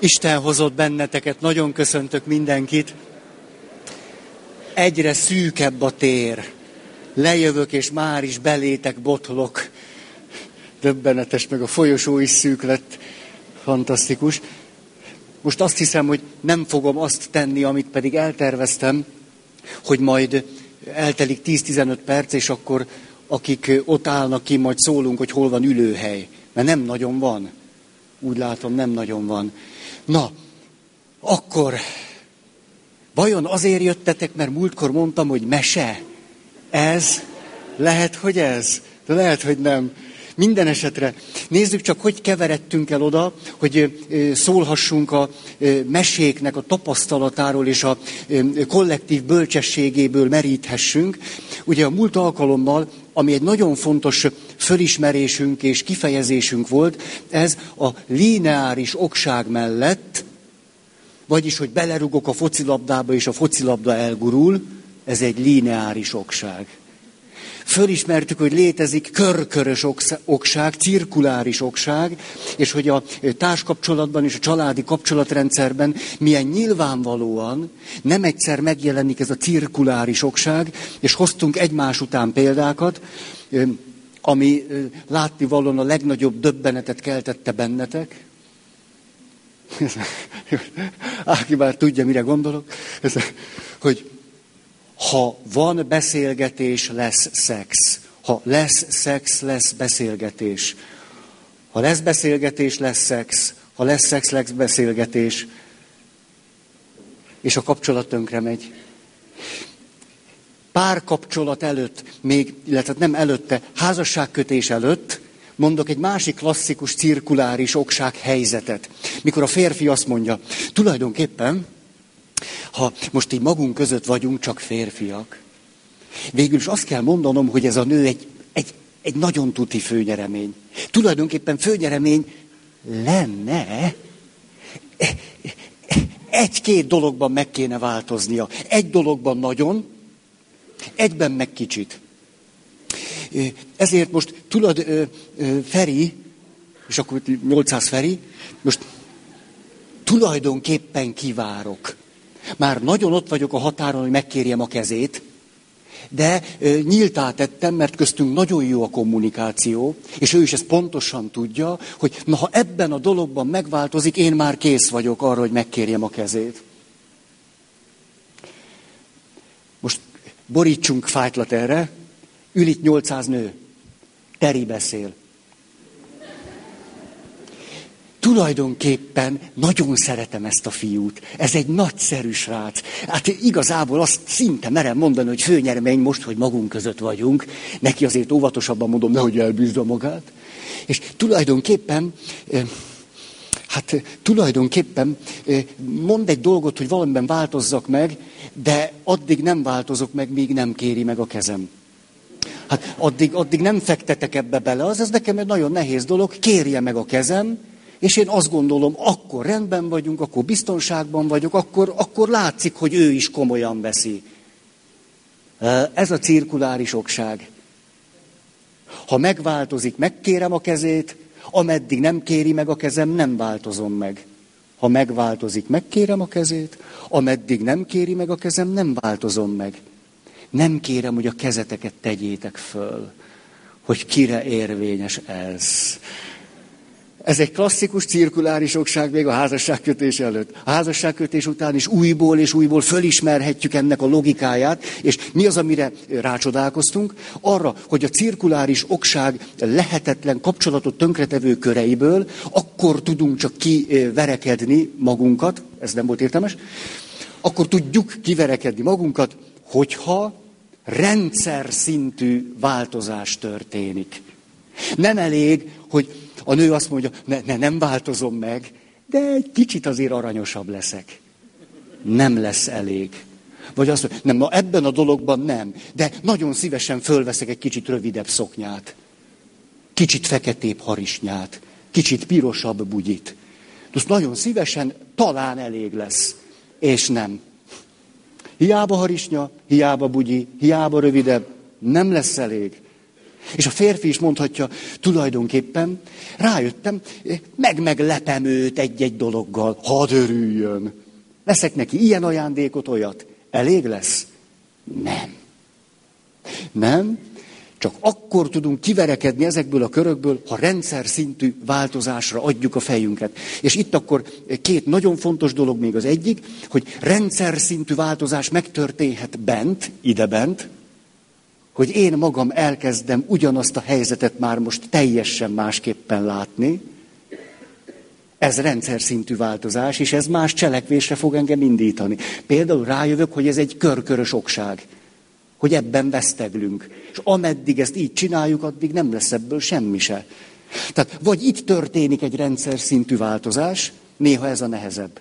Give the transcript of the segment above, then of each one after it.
Isten hozott benneteket, nagyon köszöntök mindenkit. Egyre szűkebb a tér. Lejövök, és már is belétek botlok. Döbbenetes, meg a folyosó is szűk lett. Fantasztikus. Most azt hiszem, hogy nem fogom azt tenni, amit pedig elterveztem, hogy majd eltelik 10-15 perc, és akkor akik ott állnak ki, majd szólunk, hogy hol van ülőhely. Mert nem nagyon van. Úgy látom, nem nagyon van. Na, akkor vajon azért jöttetek, mert múltkor mondtam, hogy mese? Ez? Lehet, hogy ez? De lehet, hogy nem. Minden esetre nézzük csak, hogy keveredtünk el oda, hogy szólhassunk a meséknek a tapasztalatáról és a kollektív bölcsességéből meríthessünk. Ugye a múlt alkalommal, ami egy nagyon fontos fölismerésünk és kifejezésünk volt, ez a lineáris okság mellett, vagyis, hogy belerugok a focilabdába, és a focilabda elgurul, ez egy lineáris okság. Fölismertük, hogy létezik körkörös okság, cirkuláris okság, és hogy a társkapcsolatban és a családi kapcsolatrendszerben milyen nyilvánvalóan nem egyszer megjelenik ez a cirkuláris okság, és hoztunk egymás után példákat, ami látni valóan a legnagyobb döbbenetet keltette bennetek. Aki már tudja, mire gondolok. Hogy ha van beszélgetés, lesz szex. Ha lesz szex, lesz beszélgetés. Ha lesz beszélgetés, lesz szex. Ha lesz szex, lesz beszélgetés. És a kapcsolat tönkre megy. Párkapcsolat előtt, még, illetve nem előtte, házasságkötés előtt, mondok egy másik klasszikus cirkuláris okság helyzetet. Mikor a férfi azt mondja, tulajdonképpen ha most így magunk között vagyunk, csak férfiak, végül is azt kell mondanom, hogy ez a nő egy, egy, egy nagyon tuti főnyeremény. Tulajdonképpen főnyeremény lenne, egy-két dologban meg kéne változnia. Egy dologban nagyon, egyben meg kicsit. Ezért most tudod, Feri, és akkor 800 Feri, most tulajdonképpen kivárok. Már nagyon ott vagyok a határon, hogy megkérjem a kezét, de nyíltá tettem, mert köztünk nagyon jó a kommunikáció, és ő is ezt pontosan tudja, hogy na, ha ebben a dologban megváltozik, én már kész vagyok arra, hogy megkérjem a kezét. Most borítsunk fájtlat erre, ül itt 800 nő, Teri beszél. Tulajdonképpen nagyon szeretem ezt a fiút. Ez egy nagyszerű srác. Hát igazából azt szinte merem mondani, hogy főnyeremény most, hogy magunk között vagyunk. Neki azért óvatosabban mondom, nehogy elbízza magát. És tulajdonképpen, hát tulajdonképpen mond egy dolgot, hogy valamiben változzak meg, de addig nem változok meg, míg nem kéri meg a kezem. Hát addig, addig nem fektetek ebbe bele, az ez nekem egy nagyon nehéz dolog, kérje meg a kezem, és én azt gondolom, akkor rendben vagyunk, akkor biztonságban vagyok, akkor, akkor látszik, hogy ő is komolyan veszi. Ez a cirkuláris okság. Ha megváltozik, megkérem a kezét, ameddig nem kéri meg a kezem, nem változom meg. Ha megváltozik, megkérem a kezét, ameddig nem kéri meg a kezem, nem változom meg. Nem kérem, hogy a kezeteket tegyétek föl, hogy kire érvényes ez. Ez egy klasszikus cirkuláris okság még a házasságkötés előtt. A házasságkötés után is újból és újból fölismerhetjük ennek a logikáját, és mi az, amire rácsodálkoztunk? Arra, hogy a cirkuláris okság lehetetlen kapcsolatot tönkretevő köreiből akkor tudunk csak kiverekedni magunkat, ez nem volt értelmes, akkor tudjuk kiverekedni magunkat, hogyha rendszer szintű változás történik. Nem elég, hogy a nő azt mondja, ne, ne, nem változom meg, de egy kicsit azért aranyosabb leszek. Nem lesz elég. Vagy azt mondja, nem, na ebben a dologban nem, de nagyon szívesen fölveszek egy kicsit rövidebb szoknyát. Kicsit feketébb harisnyát. Kicsit pirosabb bugyit. Most nagyon szívesen talán elég lesz. És nem. Hiába harisnya, hiába bugyi, hiába rövidebb, nem lesz elég. És a férfi is mondhatja, tulajdonképpen rájöttem, meg-meglepem őt egy-egy dologgal, hadd örüljön. Veszek neki ilyen ajándékot, olyat. Elég lesz? Nem. Nem, csak akkor tudunk kiverekedni ezekből a körökből, ha rendszer szintű változásra adjuk a fejünket. És itt akkor két nagyon fontos dolog még az egyik, hogy rendszer szintű változás megtörténhet bent, ide bent, hogy én magam elkezdem ugyanazt a helyzetet már most teljesen másképpen látni. Ez rendszer szintű változás, és ez más cselekvésre fog engem indítani. Például rájövök, hogy ez egy körkörös okság hogy ebben veszteglünk. És ameddig ezt így csináljuk, addig nem lesz ebből semmi se. Tehát vagy itt történik egy rendszer szintű változás, néha ez a nehezebb.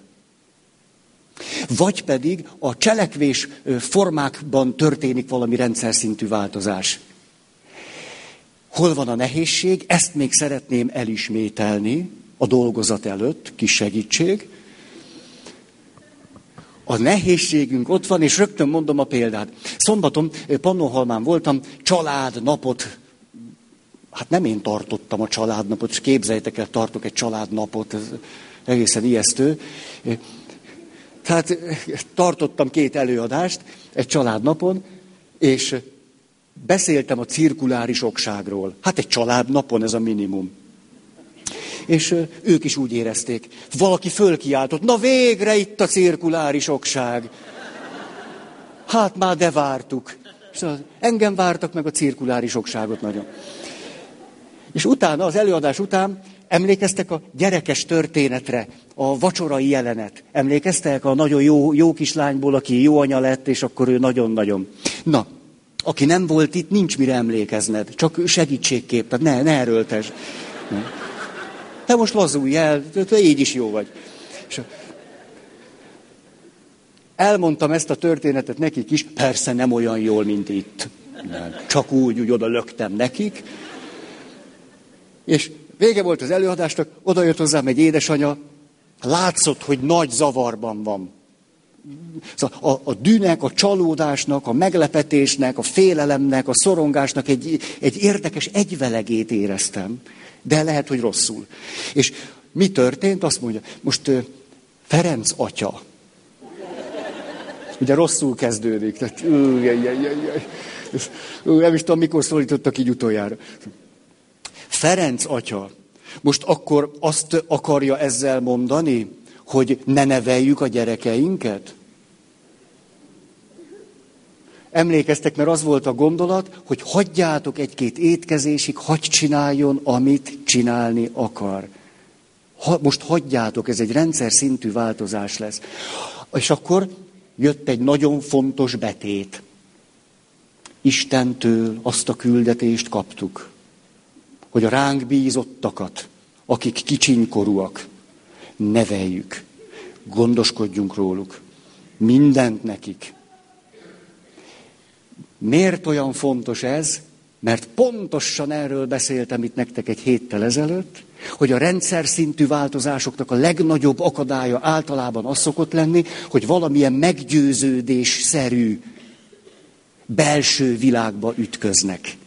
Vagy pedig a cselekvés formákban történik valami rendszer szintű változás. Hol van a nehézség? Ezt még szeretném elismételni a dolgozat előtt, kis segítség. A nehézségünk ott van, és rögtön mondom a példát. Szombaton Pannonhalmán voltam, családnapot, hát nem én tartottam a családnapot, és képzeljétek el, tartok egy családnapot, ez egészen ijesztő. Tehát tartottam két előadást egy családnapon, és beszéltem a cirkuláris okságról. Hát egy családnapon ez a minimum. És ők is úgy érezték. Valaki fölkiáltott, na végre itt a cirkuláris okság. Hát már de vártuk. Szóval engem vártak meg a cirkuláris okságot nagyon. És utána, az előadás után emlékeztek a gyerekes történetre, a vacsorai jelenet. Emlékeztek a nagyon jó, jó kislányból, aki jó anya lett, és akkor ő nagyon-nagyon. Na, aki nem volt itt, nincs mire emlékezned, csak segítségképp, tehát ne, ne erőltes. Te most lazulj el, te így is jó vagy. És elmondtam ezt a történetet nekik is, persze nem olyan jól, mint itt. Csak úgy, úgy oda löktem nekik. És vége volt az előadásnak, oda jött hozzám egy édesanya, látszott, hogy nagy zavarban van. Szóval a, a dűnek, a csalódásnak, a meglepetésnek, a félelemnek, a szorongásnak egy, egy érdekes egyvelegét éreztem de lehet, hogy rosszul. És mi történt? Azt mondja, most Ferenc atya. Ugye rosszul kezdődik. Tehát, ú, jaj, jaj, jaj. Ú, nem is tudom, mikor szólítottak így utoljára. Ferenc atya. Most akkor azt akarja ezzel mondani, hogy ne neveljük a gyerekeinket? Emlékeztek, mert az volt a gondolat, hogy hagyjátok egy-két étkezésig, hagy csináljon, amit csinálni akar. Ha, most hagyjátok, ez egy rendszer szintű változás lesz. És akkor jött egy nagyon fontos betét. Istentől azt a küldetést kaptuk, hogy a ránk bízottakat, akik kicsinykorúak, neveljük, gondoskodjunk róluk, mindent nekik, Miért olyan fontos ez? Mert pontosan erről beszéltem itt nektek egy héttel ezelőtt, hogy a rendszer szintű változásoknak a legnagyobb akadálya általában az szokott lenni, hogy valamilyen meggyőződésszerű belső világba ütköznek.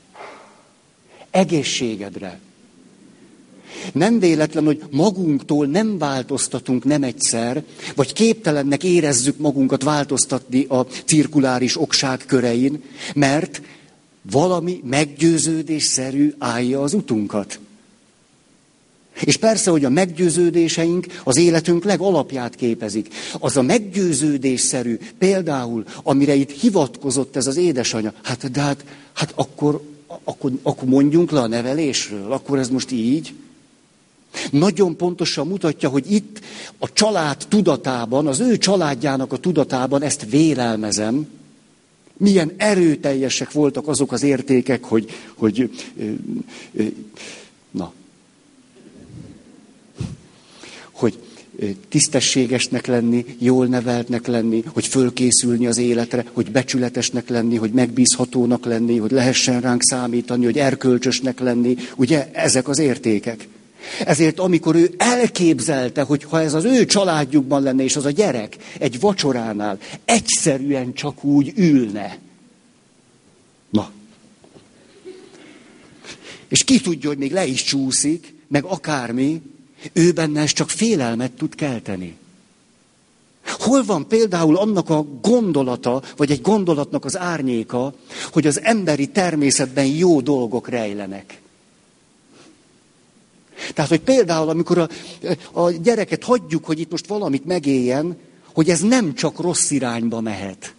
Egészségedre, nem véletlen, hogy magunktól nem változtatunk nem egyszer, vagy képtelennek érezzük magunkat változtatni a cirkuláris okság körein, mert valami meggyőződésszerű állja az utunkat. És persze, hogy a meggyőződéseink az életünk legalapját képezik. Az a meggyőződésszerű, például, amire itt hivatkozott ez az édesanyja, hát de hát, hát akkor, akkor, akkor mondjunk le a nevelésről, akkor ez most így. Nagyon pontosan mutatja, hogy itt a család tudatában, az ő családjának a tudatában ezt vélelmezem, milyen erőteljesek voltak azok az értékek, hogy, hogy na, hogy tisztességesnek lenni, jól neveltnek lenni, hogy fölkészülni az életre, hogy becsületesnek lenni, hogy megbízhatónak lenni, hogy lehessen ránk számítani, hogy erkölcsösnek lenni. Ugye ezek az értékek. Ezért amikor ő elképzelte, hogy ha ez az ő családjukban lenne, és az a gyerek egy vacsoránál egyszerűen csak úgy ülne. Na. és ki tudja, hogy még le is csúszik, meg akármi, ő benne ez csak félelmet tud kelteni. Hol van például annak a gondolata, vagy egy gondolatnak az árnyéka, hogy az emberi természetben jó dolgok rejlenek? Tehát, hogy például, amikor a, a gyereket hagyjuk, hogy itt most valamit megéljen, hogy ez nem csak rossz irányba mehet.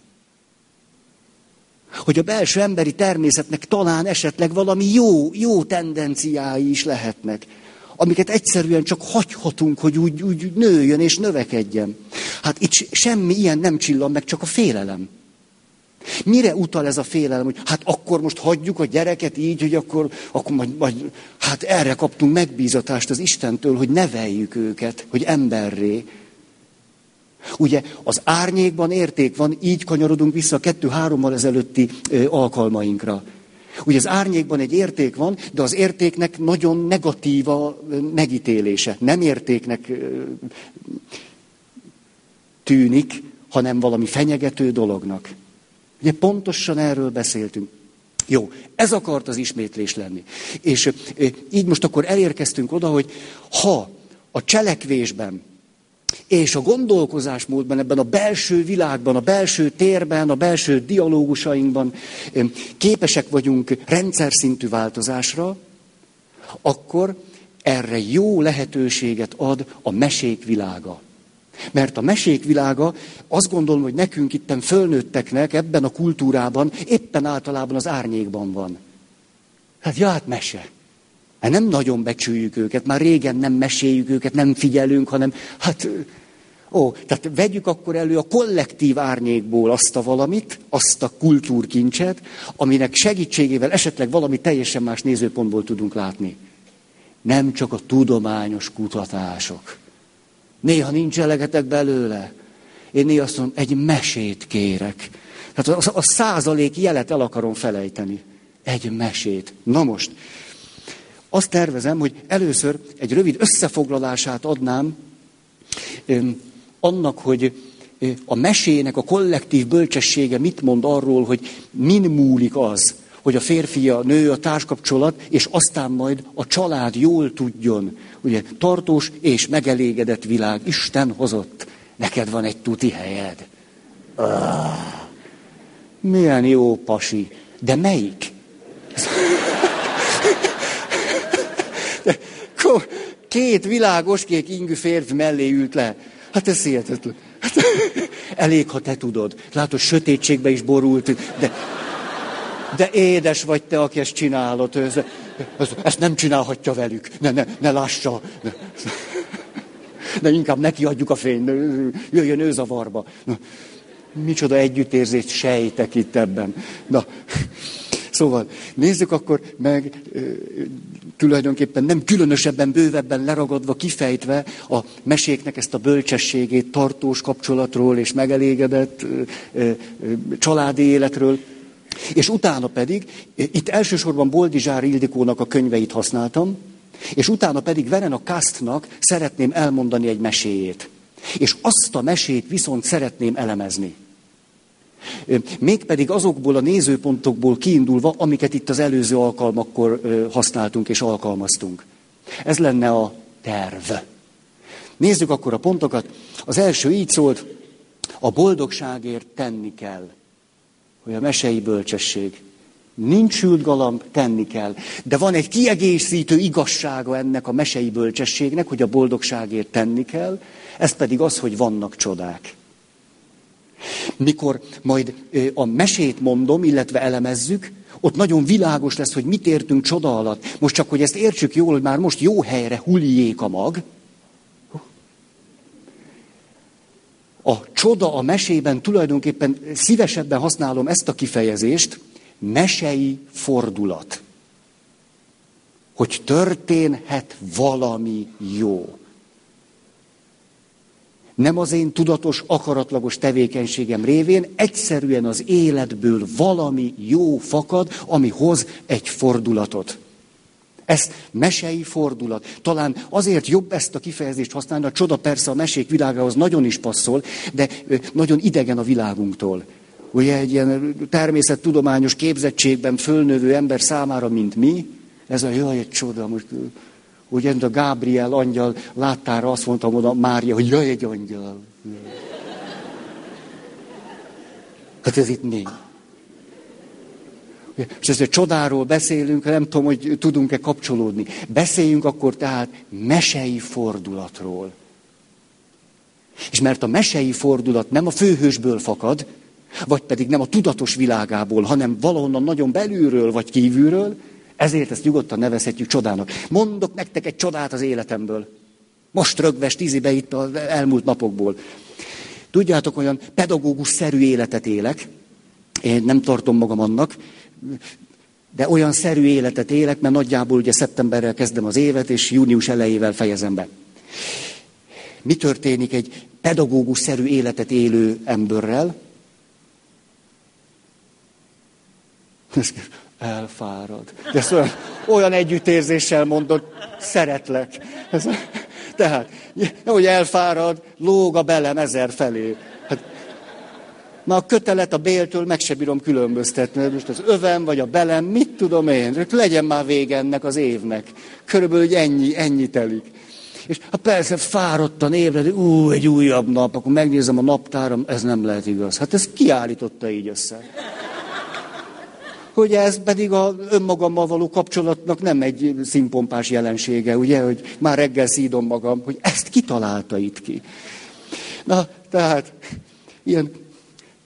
Hogy a belső emberi természetnek talán esetleg valami jó, jó tendenciái is lehetnek amiket egyszerűen csak hagyhatunk, hogy úgy, úgy nőjön és növekedjen. Hát itt semmi ilyen nem csillan meg, csak a félelem. Mire utal ez a félelem, hogy hát akkor most hagyjuk a gyereket így, hogy akkor, akkor majd, majd, hát erre kaptunk megbízatást az Istentől, hogy neveljük őket, hogy emberré. Ugye az árnyékban érték van, így kanyarodunk vissza a kettő-hárommal ezelőtti alkalmainkra. Ugye az árnyékban egy érték van, de az értéknek nagyon negatív a megítélése. Nem értéknek tűnik, hanem valami fenyegető dolognak. Ugye pontosan erről beszéltünk. Jó, ez akart az ismétlés lenni. És így most akkor elérkeztünk oda, hogy ha a cselekvésben és a gondolkozásmódban, ebben a belső világban, a belső térben, a belső dialógusainkban képesek vagyunk rendszer szintű változásra, akkor erre jó lehetőséget ad a mesék világa. Mert a mesék világa azt gondolom, hogy nekünk itten fölnőtteknek ebben a kultúrában éppen általában az árnyékban van. Hát ja, hát mese. Hát nem nagyon becsüljük őket, már régen nem meséljük őket, nem figyelünk, hanem hát, ó, tehát vegyük akkor elő a kollektív árnyékból azt a valamit, azt a kultúrkincset, aminek segítségével esetleg valami teljesen más nézőpontból tudunk látni. Nem csak a tudományos kutatások. Néha nincs elegetek belőle. Én néha azt mondom, egy mesét kérek. Tehát a, a százalék jelet el akarom felejteni. Egy mesét. Na most, azt tervezem, hogy először egy rövid összefoglalását adnám annak, hogy a mesének a kollektív bölcsessége mit mond arról, hogy min múlik az, hogy a férfi, a nő, a társkapcsolat, és aztán majd a család jól tudjon. Ugye tartós és megelégedett világ. Isten hozott. Neked van egy tuti helyed. Ah, milyen jó pasi. De melyik? Két világos kék ingű férfi mellé ült le. Hát ez hihetetlen. Hát, elég, ha te tudod. Látod, sötétségbe is borult, de, de édes vagy te, aki ezt csinálod. Ez, ez, ezt nem csinálhatja velük. Ne, ne, ne lássa. Ne. De inkább neki adjuk a fényt. Jöjjön ő zavarba. Micsoda együttérzést sejtek itt ebben. Na, Szóval nézzük akkor meg tulajdonképpen nem különösebben, bővebben leragadva, kifejtve a meséknek ezt a bölcsességét tartós kapcsolatról és megelégedett családi életről. És utána pedig, itt elsősorban Boldizsár Ildikónak a könyveit használtam, és utána pedig Verena Kastnak szeretném elmondani egy meséjét. És azt a mesét viszont szeretném elemezni. Mégpedig azokból a nézőpontokból kiindulva, amiket itt az előző alkalmakkor használtunk és alkalmaztunk. Ez lenne a terv. Nézzük akkor a pontokat. Az első így szólt, a boldogságért tenni kell. Hogy a mesei bölcsesség. Nincs sült galamb, tenni kell. De van egy kiegészítő igazsága ennek a mesei bölcsességnek, hogy a boldogságért tenni kell, ez pedig az, hogy vannak csodák. Mikor majd a mesét mondom, illetve elemezzük, ott nagyon világos lesz, hogy mit értünk csoda alatt. Most csak, hogy ezt értsük jól, hogy már most jó helyre huljék a mag. A csoda a mesében tulajdonképpen szívesebben használom ezt a kifejezést, mesei fordulat. Hogy történhet valami jó. Nem az én tudatos, akaratlagos tevékenységem révén, egyszerűen az életből valami jó fakad, ami hoz egy fordulatot. Ez mesei fordulat. Talán azért jobb ezt a kifejezést használni, a csoda persze a mesék világához nagyon is passzol, de nagyon idegen a világunktól. Ugye egy ilyen természettudományos képzettségben fölnövő ember számára, mint mi, Ez a jaj, egy csoda, most ugye a Gábriel angyal láttára azt mondta oda Mária, hogy jaj, egy angyal. Hát ez itt mi? És a csodáról beszélünk, nem tudom, hogy tudunk-e kapcsolódni. Beszéljünk akkor tehát mesei fordulatról. És mert a mesei fordulat nem a főhősből fakad, vagy pedig nem a tudatos világából, hanem valahonnan nagyon belülről vagy kívülről, ezért ezt nyugodtan nevezhetjük csodának. Mondok nektek egy csodát az életemből. Most rögves tízibe itt az elmúlt napokból. Tudjátok, olyan pedagógus-szerű életet élek. Én nem tartom magam annak, de olyan szerű életet élek, mert nagyjából ugye szeptemberrel kezdem az évet, és június elejével fejezem be. Mi történik egy pedagógus-szerű életet élő emberrel? Elfárad. De ezt olyan, olyan együttérzéssel mondod, szeretlek. Ez, tehát, hogy elfárad, lóg a belem ezer felé. Hát, Na a kötelet a béltől meg se bírom különböztetni. Most az övem vagy a belem, mit tudom én? Legyen már vége ennek az évnek. Körülbelül hogy ennyi, ennyi telik. És ha persze fáradtan ébred, ú, egy újabb nap, akkor megnézem a naptáram, ez nem lehet igaz. Hát ez kiállította így össze. Hogy ez pedig a önmagammal való kapcsolatnak nem egy színpompás jelensége, ugye, hogy már reggel szídom magam, hogy ezt kitalálta itt ki. Na, tehát ilyen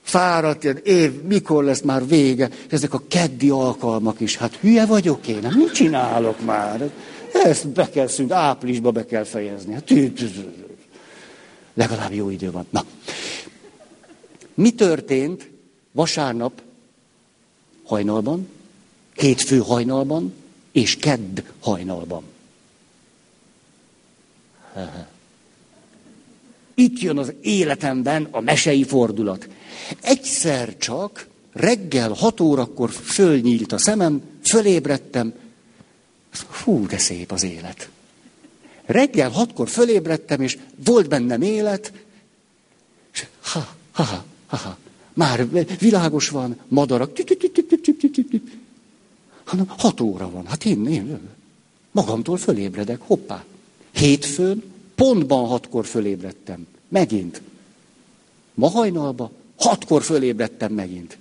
fáradt, ilyen év, mikor lesz már vége, ezek a keddi alkalmak is. Hát hülye vagyok én, hát mit csinálok már? Ezt be kell szűnt, áprilisba be kell fejezni. Hát, legalább jó idő van. Na, mi történt vasárnap hajnalban, hétfő hajnalban és kedd hajnalban? Itt jön az életemben a mesei fordulat. Egyszer csak reggel hat órakor fölnyílt a szemem, fölébredtem, Fú, de szép az élet. Reggel hatkor fölébredtem, és volt bennem élet, és ha, ha, ha, ha. Már világos van, madarak, hanem hat óra van. Hát én, én magamtól fölébredek, hoppá. Hétfőn pontban hatkor fölébredtem. Megint. Ma hajnalba hatkor fölébredtem megint.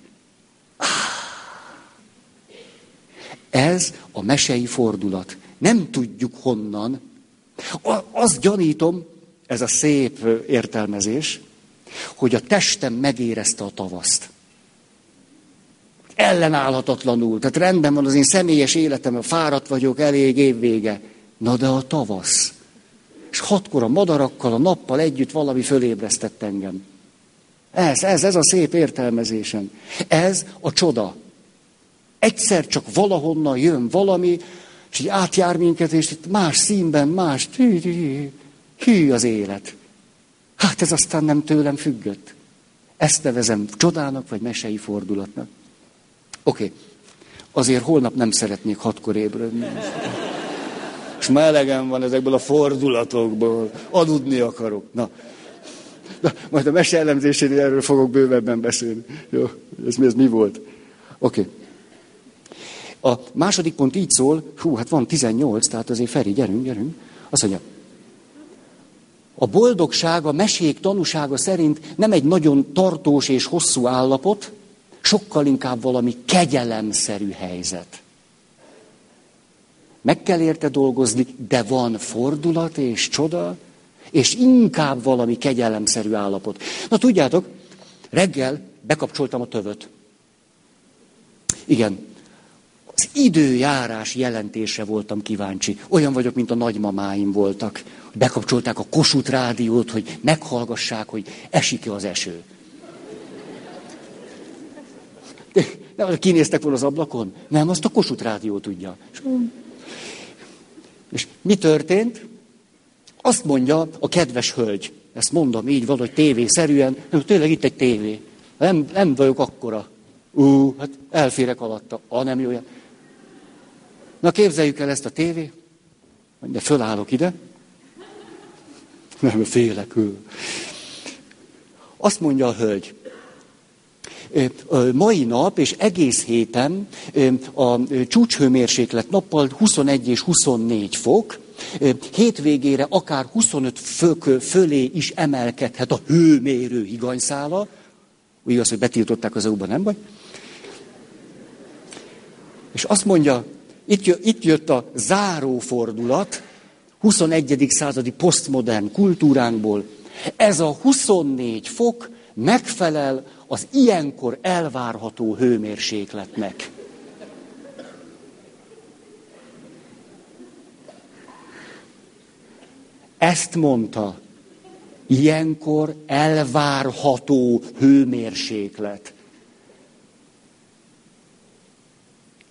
Ez a mesei fordulat. Nem tudjuk honnan. Azt gyanítom, ez a szép értelmezés, hogy a testem megérezte a tavaszt. Ellenállhatatlanul. Tehát rendben van az én személyes életem, fáradt vagyok, elég évvége. Na de a tavasz. És hatkor a madarakkal, a nappal együtt valami fölébresztett engem. Ez, ez, ez a szép értelmezésem. Ez a csoda. Egyszer csak valahonnan jön valami, és így átjár minket, és itt más színben, más, hű, az élet. Hát ez aztán nem tőlem függött. Ezt nevezem csodának, vagy mesei fordulatnak. Oké, okay. azért holnap nem szeretnék hatkor ébredni. És már van ezekből a fordulatokból. Aludni akarok. Na, Na, majd a mese elemzésénél erről fogok bővebben beszélni. Jó, ez, ez mi volt? Oké. Okay. A második pont így szól, hú, hát van 18, tehát azért Feri, gyerünk, gyerünk. Azt mondja, a boldogság a mesék tanúsága szerint nem egy nagyon tartós és hosszú állapot, sokkal inkább valami kegyelemszerű helyzet. Meg kell érte dolgozni, de van fordulat és csoda, és inkább valami kegyelemszerű állapot. Na tudjátok, reggel bekapcsoltam a tövöt. Igen, az időjárás jelentése voltam kíváncsi. Olyan vagyok, mint a nagymamáim voltak. Bekapcsolták a Kossuth rádiót, hogy meghallgassák, hogy esik-e az eső. De, kinéztek volna az ablakon? Nem, azt a Kossuth rádió tudja. És mi történt? Azt mondja a kedves hölgy, ezt mondom így valahogy tévészerűen, nem, tényleg itt egy tévé. Nem, nem vagyok akkora. Ú, hát elférek alatta. A nem jó. Na képzeljük el ezt a tévé. De fölállok ide. Nem, félek. Azt mondja a hölgy. mai nap és egész héten a csúcshőmérséklet nappal 21 és 24 fok, hétvégére akár 25 fök fölé is emelkedhet a hőmérő higanyszála. Igaz, hogy betiltották az EU-ban, nem baj? És azt mondja, itt, jö, itt jött a zárófordulat, 21. századi posztmodern kultúránkból. Ez a 24 fok megfelel az ilyenkor elvárható hőmérsékletnek. Ezt mondta. Ilyenkor elvárható hőmérséklet.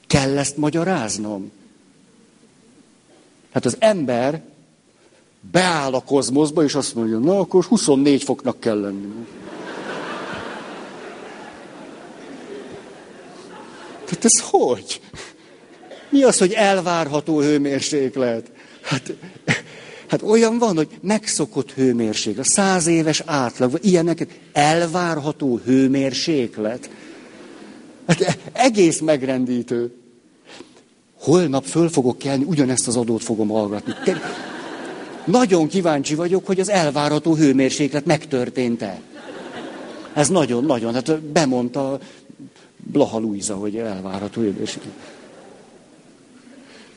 Kell ezt magyaráznom? Hát az ember beáll a kozmoszba, és azt mondja, na akkor 24 foknak kell lenni. Tehát ez hogy? Mi az, hogy elvárható hőmérséklet? Hát, hát olyan van, hogy megszokott hőmérséklet, száz éves átlag, ilyeneket elvárható hőmérséklet. Hát egész megrendítő. Holnap föl fogok kelni, ugyanezt az adót fogom hallgatni. Te, nagyon kíváncsi vagyok, hogy az elvárható hőmérséklet megtörtént-e. Ez nagyon-nagyon, hát bemondta Blaha Luisa, hogy elvárható hőmérséklet.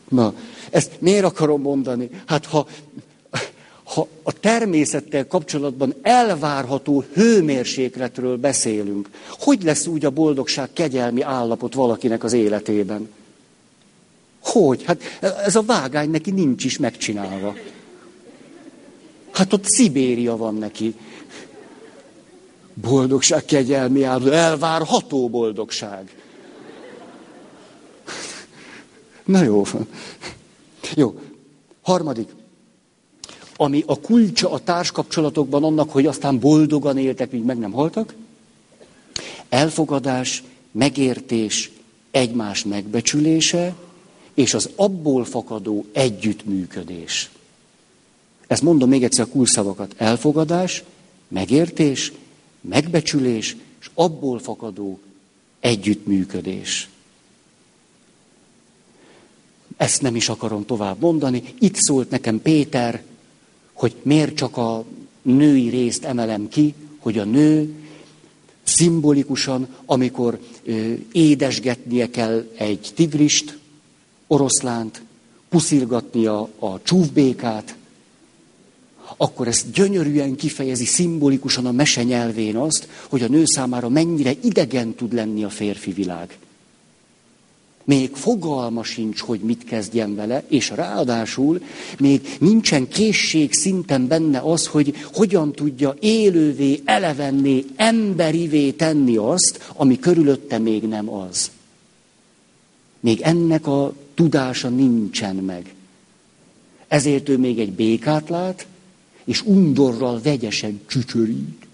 Na, ezt miért akarom mondani? Hát ha, ha a természettel kapcsolatban elvárható hőmérsékletről beszélünk, hogy lesz úgy a boldogság kegyelmi állapot valakinek az életében? Hogy? Hát ez a vágány neki nincs is megcsinálva. Hát ott Szibéria van neki. Boldogság, kegyelmi állapot, elvárható boldogság. Na jó. Jó. Harmadik. Ami a kulcsa a társkapcsolatokban annak, hogy aztán boldogan éltek, míg meg nem haltak. Elfogadás, megértés, egymás megbecsülése, és az abból fakadó együttműködés. Ezt mondom még egyszer a kulszavakat. Elfogadás, megértés, megbecsülés, és abból fakadó együttműködés. Ezt nem is akarom tovább mondani. Itt szólt nekem Péter, hogy miért csak a női részt emelem ki, hogy a nő szimbolikusan, amikor ö, édesgetnie kell egy tigrist, oroszlánt, puszilgatnia a csúfbékát, akkor ezt gyönyörűen kifejezi szimbolikusan a mese nyelvén azt, hogy a nő számára mennyire idegen tud lenni a férfi világ. Még fogalma sincs, hogy mit kezdjen vele, és ráadásul még nincsen készség szinten benne az, hogy hogyan tudja élővé, elevenné, emberivé tenni azt, ami körülötte még nem az. Még ennek a tudása nincsen meg. Ezért ő még egy békát lát, és undorral vegyesen csücsörít.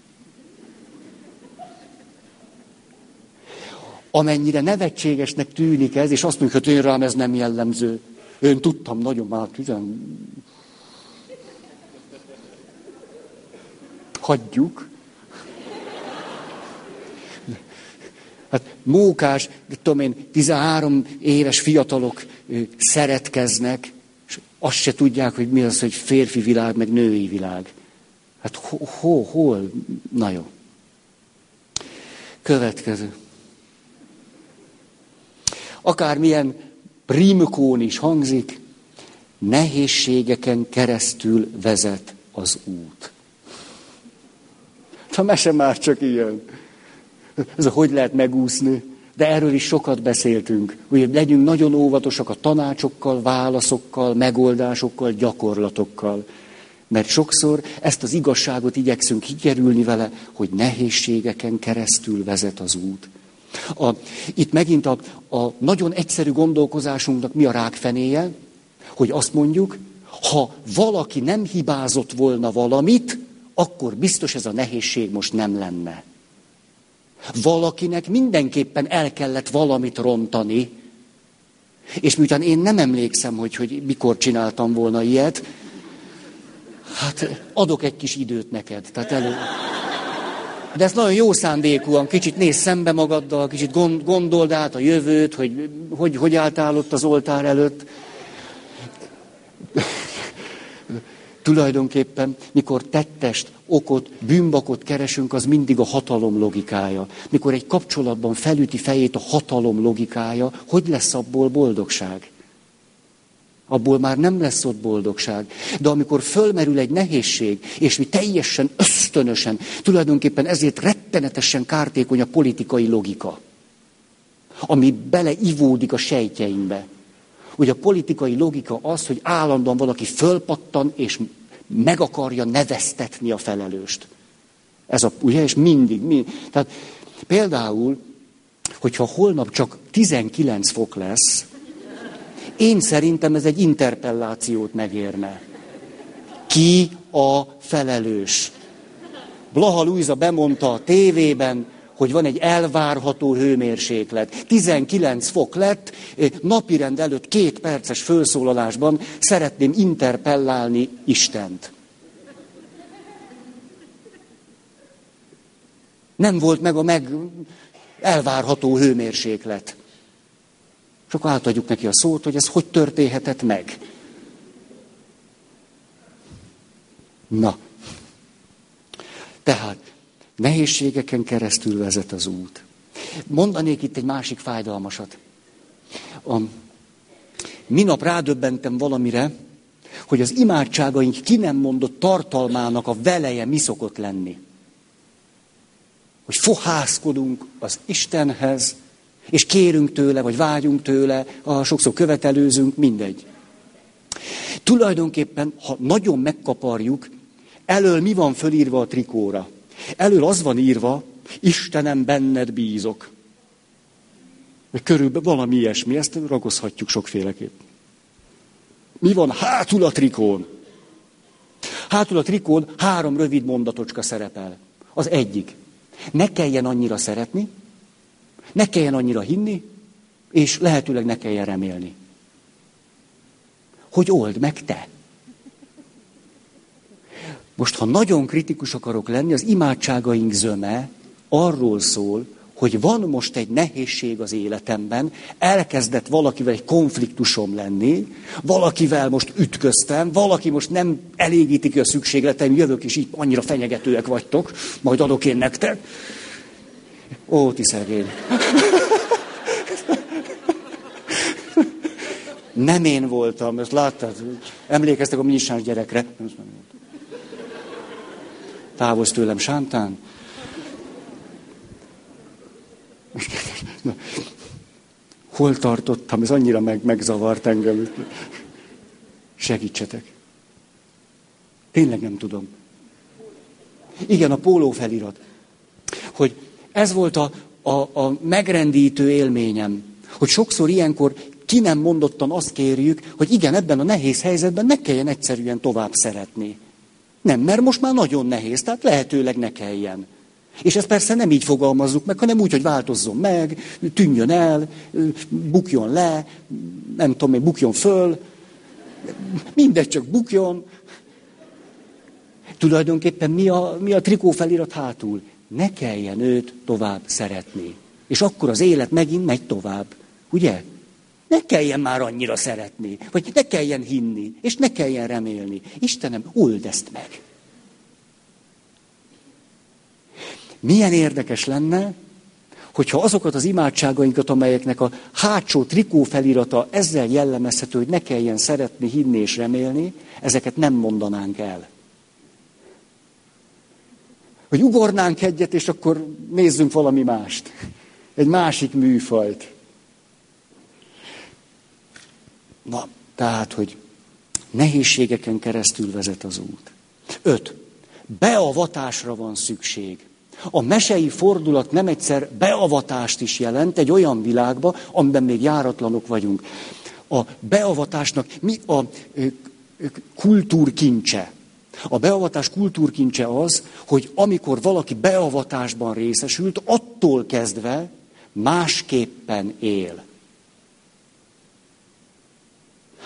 Amennyire nevetségesnek tűnik ez, és azt mondjuk, hogy én rám ez nem jellemző. Én tudtam nagyon már tizen... Hagyjuk. Hát mókás, tudom én, 13 éves fiatalok szeretkeznek, és azt se tudják, hogy mi az, hogy férfi világ, meg női világ. Hát ho, ho hol? Na jó. Következő. Akármilyen primkón is hangzik, nehézségeken keresztül vezet az út. A mese már csak ilyen. Ez a hogy lehet megúszni. De erről is sokat beszéltünk, hogy legyünk nagyon óvatosak a tanácsokkal, válaszokkal, megoldásokkal, gyakorlatokkal. Mert sokszor ezt az igazságot igyekszünk kikerülni vele, hogy nehézségeken keresztül vezet az út. A, itt megint a, a nagyon egyszerű gondolkozásunknak mi a rákfenéje, hogy azt mondjuk, ha valaki nem hibázott volna valamit, akkor biztos ez a nehézség most nem lenne. Valakinek mindenképpen el kellett valamit rontani, és miután én nem emlékszem, hogy, hogy mikor csináltam volna ilyet, hát adok egy kis időt neked. Tehát elő... De ezt nagyon jó szándékúan, kicsit néz szembe magaddal, kicsit gondold át a jövőt, hogy hogy, hogy álltál ott az oltár előtt. Tulajdonképpen, mikor tettest, okot, bűnbakot keresünk, az mindig a hatalom logikája. Mikor egy kapcsolatban felüti fejét a hatalom logikája, hogy lesz abból boldogság? Abból már nem lesz ott boldogság. De amikor fölmerül egy nehézség, és mi teljesen ösztönösen, tulajdonképpen ezért rettenetesen kártékony a politikai logika, ami beleivódik a sejtjeinkbe. Ugye a politikai logika az, hogy állandóan valaki fölpattan, és meg akarja neveztetni a felelőst. Ez a, ugye, és mindig, mindig. Tehát például, hogyha holnap csak 19 fok lesz, én szerintem ez egy interpellációt megérne. Ki a felelős? Blaha Luisa bemondta a tévében, hogy van egy elvárható hőmérséklet. 19 fok lett, napirend előtt két perces felszólalásban szeretném interpellálni Istent. Nem volt meg a meg elvárható hőmérséklet. És akkor átadjuk neki a szót, hogy ez hogy történhetett meg. Na. Tehát nehézségeken keresztül vezet az út. Mondanék itt egy másik fájdalmasat. A, minap rádöbbentem valamire, hogy az imádságaink ki nem mondott tartalmának a veleje mi szokott lenni. Hogy fohászkodunk az Istenhez, és kérünk tőle, vagy vágyunk tőle, a sokszor követelőzünk, mindegy. Tulajdonképpen, ha nagyon megkaparjuk, elől mi van fölírva a trikóra? Elől az van írva, Istenem, benned bízok. Körülbelül valami ilyesmi, ezt ragozhatjuk sokféleképp. Mi van hátul a trikón? Hátul a trikón három rövid mondatocska szerepel. Az egyik. Ne kelljen annyira szeretni, ne kelljen annyira hinni, és lehetőleg ne kelljen remélni. Hogy old meg te. Most, ha nagyon kritikus akarok lenni, az imádságaink zöme arról szól, hogy van most egy nehézség az életemben, elkezdett valakivel egy konfliktusom lenni, valakivel most ütköztem, valaki most nem elégíti ki a szükségletem, jövök és így annyira fenyegetőek vagytok, majd adok én nektek. Ó, ti szegény. Nem én voltam, ezt láttad? Emlékeztek a minyisás gyerekre? Távozz tőlem, sántán. Hol tartottam? Ez annyira meg, megzavart engem. Segítsetek. Tényleg nem tudom. Igen, a póló felirat. Hogy ez volt a, a, a megrendítő élményem, hogy sokszor ilyenkor ki nem mondottan azt kérjük, hogy igen, ebben a nehéz helyzetben ne kelljen egyszerűen tovább szeretni. Nem, mert most már nagyon nehéz, tehát lehetőleg ne kelljen. És ezt persze nem így fogalmazzuk meg, hanem úgy, hogy változzon meg, tűnjön el, bukjon le, nem tudom még, bukjon föl, mindegy, csak bukjon. Tulajdonképpen mi a, mi a trikó felirat hátul? Ne kelljen őt tovább szeretni. És akkor az élet megint megy tovább. Ugye? Ne kelljen már annyira szeretni, vagy ne kelljen hinni, és ne kelljen remélni. Istenem, old ezt meg. Milyen érdekes lenne, hogyha azokat az imádságainkat, amelyeknek a hátsó trikó felirata ezzel jellemezhető, hogy ne kelljen szeretni, hinni és remélni, ezeket nem mondanánk el hogy ugornánk egyet, és akkor nézzünk valami mást. Egy másik műfajt. Na, tehát, hogy nehézségeken keresztül vezet az út. Öt. Beavatásra van szükség. A mesei fordulat nem egyszer beavatást is jelent egy olyan világba, amiben még járatlanok vagyunk. A beavatásnak mi a kultúrkincse? A beavatás kultúrkincse az, hogy amikor valaki beavatásban részesült, attól kezdve másképpen él.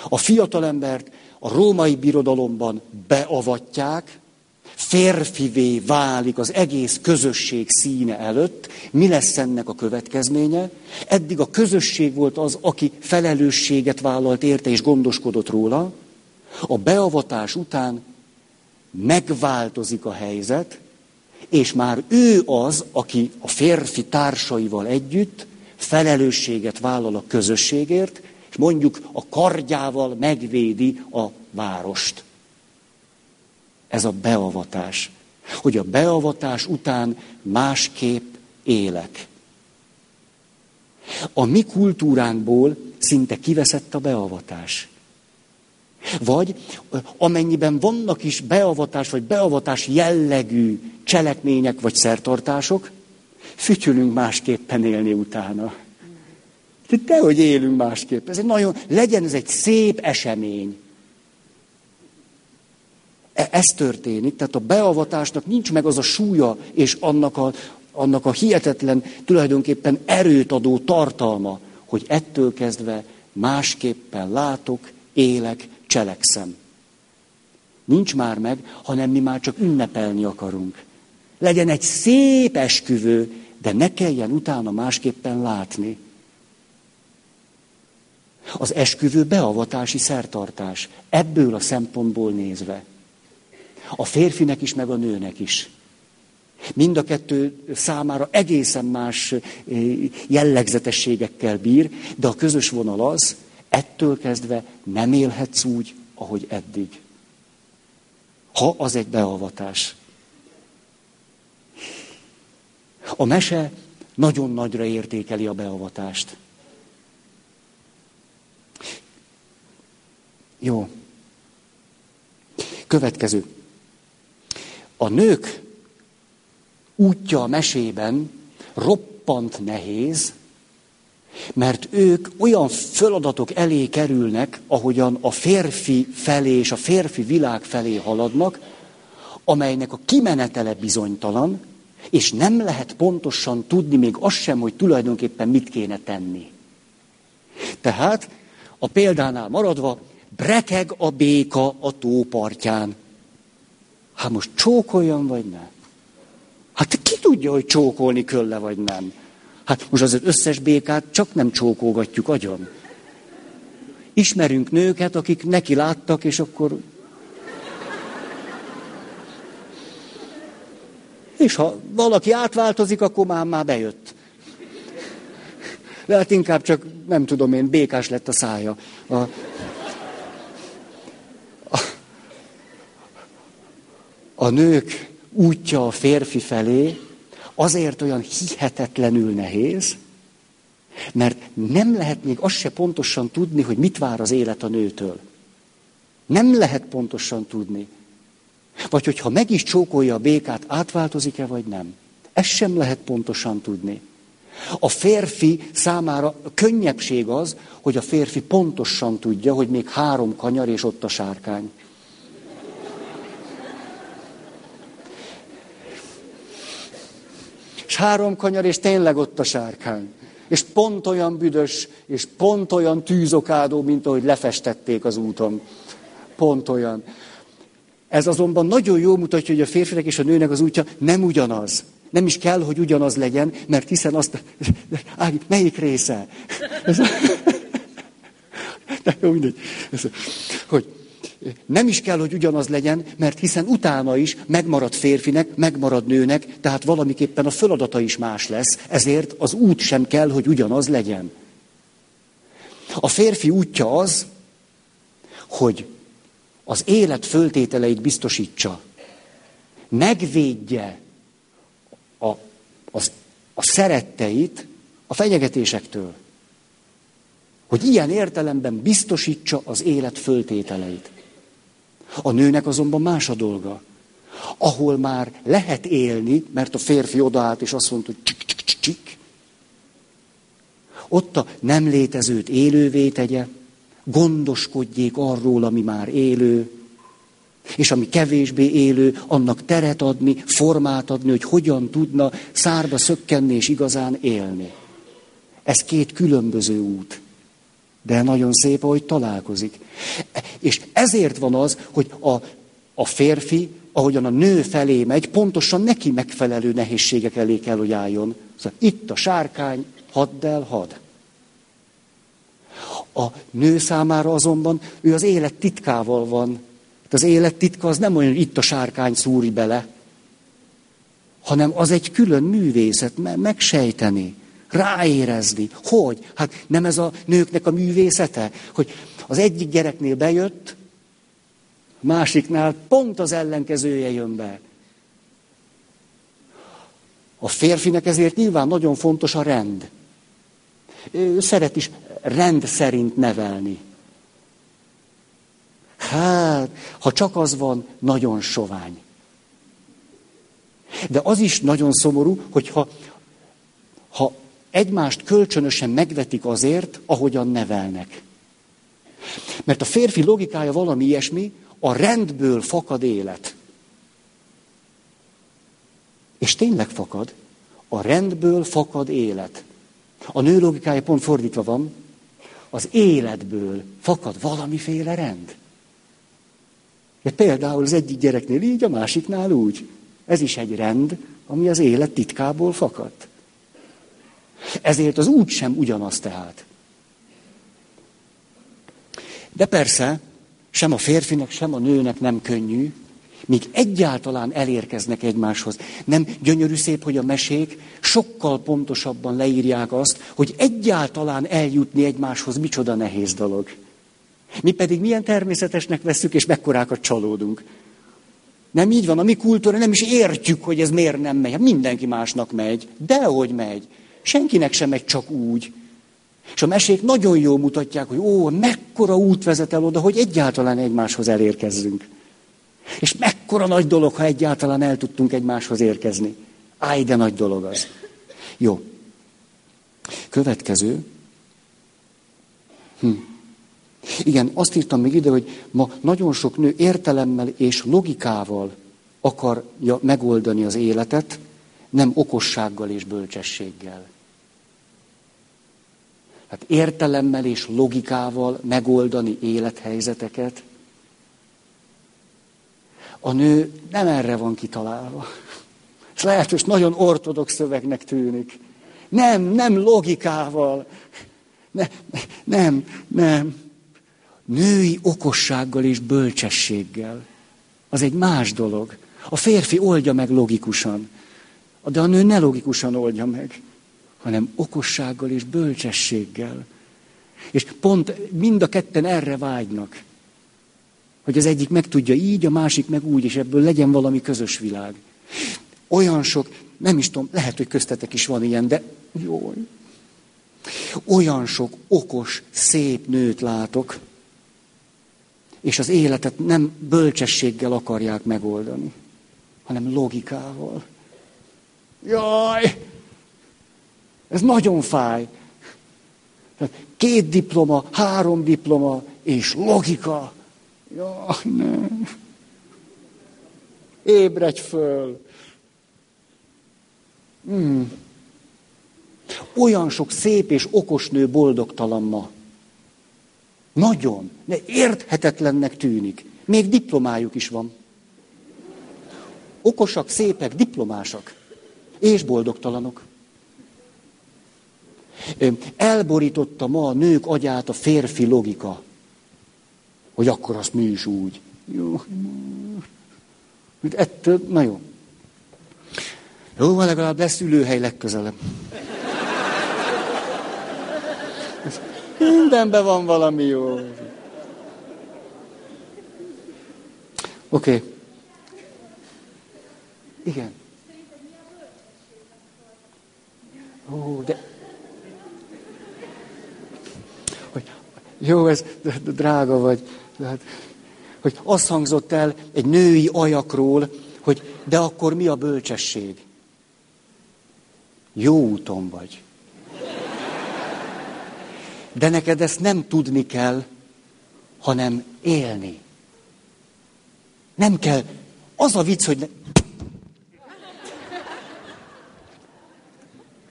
A fiatalembert a római birodalomban beavatják, férfivé válik az egész közösség színe előtt, mi lesz ennek a következménye? Eddig a közösség volt az, aki felelősséget vállalt érte és gondoskodott róla. A beavatás után megváltozik a helyzet, és már ő az, aki a férfi társaival együtt felelősséget vállal a közösségért, és mondjuk a kardjával megvédi a várost. Ez a beavatás. Hogy a beavatás után másképp élek. A mi kultúránkból szinte kiveszett a beavatás. Vagy amennyiben vannak is beavatás vagy beavatás jellegű cselekmények vagy szertartások, fütyülünk másképpen élni utána. De hogy élünk másképp. Ez egy nagyon, legyen ez egy szép esemény. E, ez történik, tehát a beavatásnak nincs meg az a súlya és annak a, annak a hihetetlen, tulajdonképpen erőt adó tartalma, hogy ettől kezdve másképpen látok, élek, cselekszem. Nincs már meg, hanem mi már csak ünnepelni akarunk. Legyen egy szép esküvő, de ne kelljen utána másképpen látni. Az esküvő beavatási szertartás, ebből a szempontból nézve. A férfinek is, meg a nőnek is. Mind a kettő számára egészen más eh, jellegzetességekkel bír, de a közös vonal az, ettől kezdve nem élhetsz úgy, ahogy eddig. Ha az egy beavatás. A mese nagyon nagyra értékeli a beavatást. Jó. Következő. A nők útja a mesében roppant nehéz, mert ők olyan feladatok elé kerülnek, ahogyan a férfi felé és a férfi világ felé haladnak, amelynek a kimenetele bizonytalan, és nem lehet pontosan tudni még azt sem, hogy tulajdonképpen mit kéne tenni. Tehát a példánál maradva, brekeg a béka a tópartján. Hát most csókoljon, vagy nem? Hát ki tudja, hogy csókolni kölle, vagy nem? Hát most az összes békát csak nem csókolgatjuk agyon. Ismerünk nőket, akik neki láttak, és akkor... És ha valaki átváltozik, akkor már, már bejött. Lehet inkább csak, nem tudom én, békás lett a szája. A... a nők útja a férfi felé azért olyan hihetetlenül nehéz, mert nem lehet még azt se pontosan tudni, hogy mit vár az élet a nőtől. Nem lehet pontosan tudni. Vagy hogyha meg is csókolja a békát, átváltozik-e vagy nem. Ezt sem lehet pontosan tudni. A férfi számára könnyebbség az, hogy a férfi pontosan tudja, hogy még három kanyar és ott a sárkány. Három kanyar, és tényleg ott a sárkány. És pont olyan büdös, és pont olyan tűzokádó, mint ahogy lefestették az úton. Pont olyan. Ez azonban nagyon jól mutatja, hogy a férfinek és a nőnek az útja nem ugyanaz. Nem is kell, hogy ugyanaz legyen, mert hiszen azt... Ági, melyik része? Ez... De jó, mindegy. Hogy nem is kell, hogy ugyanaz legyen, mert hiszen utána is megmarad férfinek, megmarad nőnek, tehát valamiképpen a feladata is más lesz, ezért az út sem kell, hogy ugyanaz legyen. A férfi útja az, hogy az élet föltételeit biztosítsa, megvédje a, az, a szeretteit a fenyegetésektől. Hogy ilyen értelemben biztosítsa az élet föltételeit. A nőnek azonban más a dolga. Ahol már lehet élni, mert a férfi odaállt és azt mondta, hogy csik, csik, csik, csik. Ott a nem létezőt élővé tegye, gondoskodjék arról, ami már élő, és ami kevésbé élő, annak teret adni, formát adni, hogy hogyan tudna szárba szökkenni és igazán élni. Ez két különböző út. De nagyon szép, ahogy találkozik. És ezért van az, hogy a, a férfi ahogyan a nő felé megy, pontosan neki megfelelő nehézségek elé kell, hogy álljon. Szóval itt a sárkány, hadd el, had. A nő számára azonban ő az élet titkával van. Az élet titka az nem olyan, hogy itt a sárkány szúri bele, hanem az egy külön művészet, megsejteni, ráérezni. Hogy? Hát nem ez a nőknek a művészete? Hogy az egyik gyereknél bejött, másiknál pont az ellenkezője jön be. A férfinek ezért nyilván nagyon fontos a rend. Ő szeret is rend szerint nevelni. Hát, ha csak az van, nagyon sovány. De az is nagyon szomorú, hogyha ha egymást kölcsönösen megvetik azért, ahogyan nevelnek. Mert a férfi logikája valami ilyesmi, a rendből fakad élet. És tényleg fakad. A rendből fakad élet. A nő logikája pont fordítva van. Az életből fakad valamiféle rend. De például az egyik gyereknél így, a másiknál úgy. Ez is egy rend, ami az élet titkából fakadt. Ezért az úgy sem ugyanaz tehát. De persze, sem a férfinek, sem a nőnek nem könnyű, míg egyáltalán elérkeznek egymáshoz. Nem gyönyörű szép, hogy a mesék sokkal pontosabban leírják azt, hogy egyáltalán eljutni egymáshoz micsoda nehéz dolog. Mi pedig milyen természetesnek veszük, és mekkorákat csalódunk. Nem így van, a mi kultúra nem is értjük, hogy ez miért nem megy. Hát mindenki másnak megy. Dehogy megy. Senkinek sem megy csak úgy. És a mesék nagyon jól mutatják, hogy ó, mekkora út vezet el oda, hogy egyáltalán egymáshoz elérkezzünk. És mekkora nagy dolog, ha egyáltalán el tudtunk egymáshoz érkezni. Áj, de nagy dolog az. Jó. Következő. Hm. Igen, azt írtam még ide, hogy ma nagyon sok nő értelemmel és logikával akarja megoldani az életet, nem okossággal és bölcsességgel. Hát értelemmel és logikával megoldani élethelyzeteket. A nő nem erre van kitalálva. És lehet, hogy nagyon ortodox szövegnek tűnik. Nem, nem logikával. Ne, nem, nem. Női okossággal és bölcsességgel. Az egy más dolog. A férfi oldja meg logikusan. De a nő ne logikusan oldja meg hanem okossággal és bölcsességgel. És pont mind a ketten erre vágynak. Hogy az egyik meg tudja így, a másik meg úgy, és ebből legyen valami közös világ. Olyan sok, nem is tudom, lehet, hogy köztetek is van ilyen, de jó. Olyan sok okos, szép nőt látok, és az életet nem bölcsességgel akarják megoldani, hanem logikával. Jaj, ez nagyon fáj. Két diploma, három diploma, és logika. Jaj, nem. Ébredj föl. Hmm. Olyan sok szép és okos nő boldogtalan ma. Nagyon. De érthetetlennek tűnik. Még diplomájuk is van. Okosak, szépek, diplomásak. És boldogtalanok. Elborította ma a nők agyát a férfi logika, hogy akkor azt mi is úgy. Jó. Ettől, na jó. Jó, van legalább lesz ülőhely legközelebb. Mindenben van valami jó. Oké. Okay. Igen. Ó, de Jó, ez drága vagy. Hát, hogy azt hangzott el egy női ajakról, hogy de akkor mi a bölcsesség? Jó úton vagy. De neked ezt nem tudni kell, hanem élni. Nem kell. Az a vicc, hogy... Ne...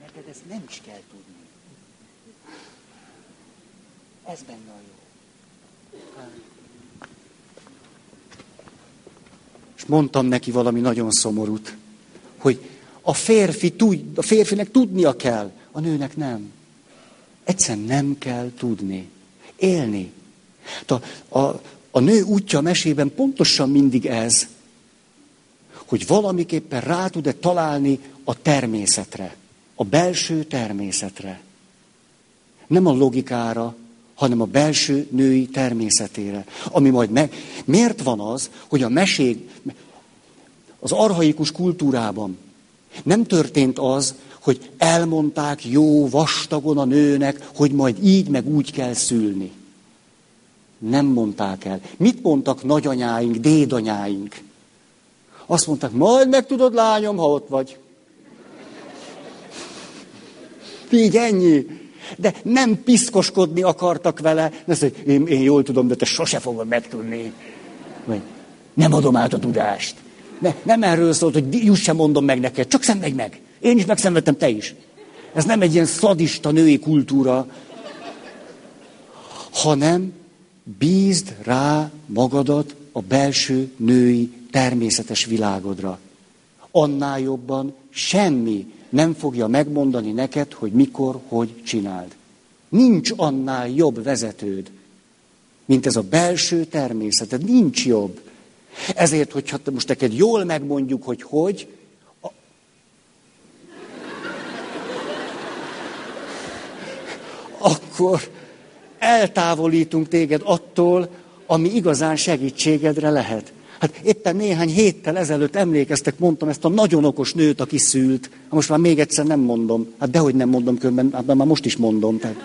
Neked ezt nem is kell tudni. Ez benne a jó. És mondtam neki valami nagyon szomorút, hogy a férfi a férfinek tudnia kell, a nőnek nem. Egyszerűen nem kell tudni. Élni. A, a, a nő útja a mesében pontosan mindig ez, hogy valamiképpen rá tud-e találni a természetre, a belső természetre. Nem a logikára, hanem a belső női természetére. Ami majd meg... Miért van az, hogy a mesék, az arhaikus kultúrában nem történt az, hogy elmondták jó vastagon a nőnek, hogy majd így meg úgy kell szülni. Nem mondták el. Mit mondtak nagyanyáink, dédanyáink? Azt mondták, majd megtudod, lányom, ha ott vagy. Így ennyi. De nem piszkoskodni akartak vele. Azt hogy én, én jól tudom, de te sose fogod megtudni. Vagy nem adom át a tudást. Ne, nem erről szólt, hogy juss sem mondom meg neked, csak szenvedj meg. Én is megszenvedtem, te is. Ez nem egy ilyen szadista női kultúra, hanem bízd rá magadat a belső női természetes világodra. Annál jobban semmi nem fogja megmondani neked, hogy mikor, hogy csináld. Nincs annál jobb vezetőd, mint ez a belső természeted. Nincs jobb. Ezért, hogyha most neked jól megmondjuk, hogy hogy, akkor eltávolítunk téged attól, ami igazán segítségedre lehet. Hát éppen néhány héttel ezelőtt emlékeztek, mondtam ezt a nagyon okos nőt, aki szült. Most már még egyszer nem mondom. Hát dehogy nem mondom különben, hát már most is mondom. Tehát.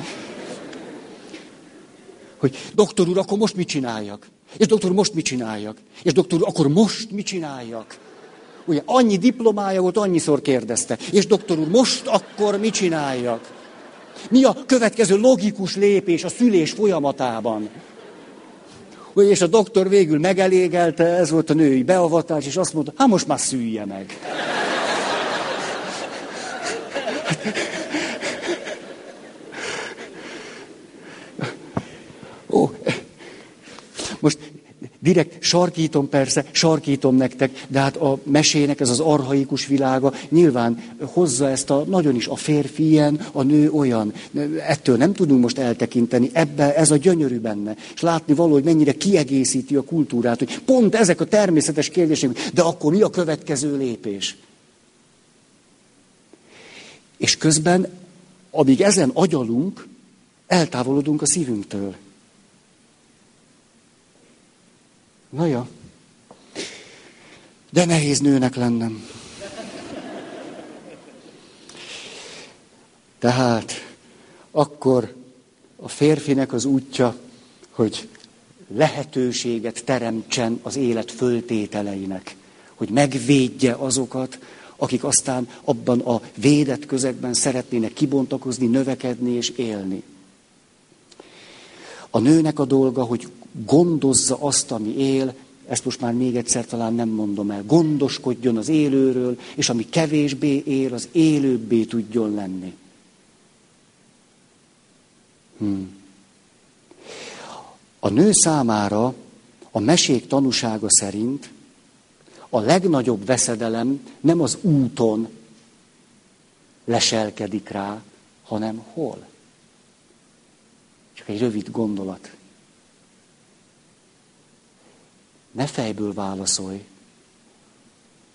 Hogy doktor úr, akkor most mit csináljak? És doktor úr, most mit csináljak? És doktor úr, akkor most mit csináljak? Ugye annyi diplomája volt, annyiszor kérdezte. És doktor úr, most akkor mit csináljak? Mi a következő logikus lépés a szülés folyamatában? És a doktor végül megelégelte, ez volt a női beavatás, és azt mondta, hát most már szülje meg. Ó, most direkt sarkítom persze, sarkítom nektek, de hát a mesének ez az arhaikus világa nyilván hozza ezt a nagyon is a férfi ilyen, a nő olyan. Ettől nem tudunk most eltekinteni, ebbe ez a gyönyörű benne. És látni való, hogy mennyire kiegészíti a kultúrát, hogy pont ezek a természetes kérdések, de akkor mi a következő lépés? És közben, amíg ezen agyalunk, eltávolodunk a szívünktől. Na ja. De nehéz nőnek lennem. Tehát akkor a férfinek az útja, hogy lehetőséget teremtsen az élet föltételeinek, hogy megvédje azokat, akik aztán abban a védett közegben szeretnének kibontakozni, növekedni és élni. A nőnek a dolga, hogy gondozza azt, ami él, ezt most már még egyszer talán nem mondom el, gondoskodjon az élőről, és ami kevésbé él, az élőbbé tudjon lenni. Hmm. A nő számára a mesék tanúsága szerint a legnagyobb veszedelem nem az úton leselkedik rá, hanem hol. Csak egy rövid gondolat. Ne fejből válaszolj.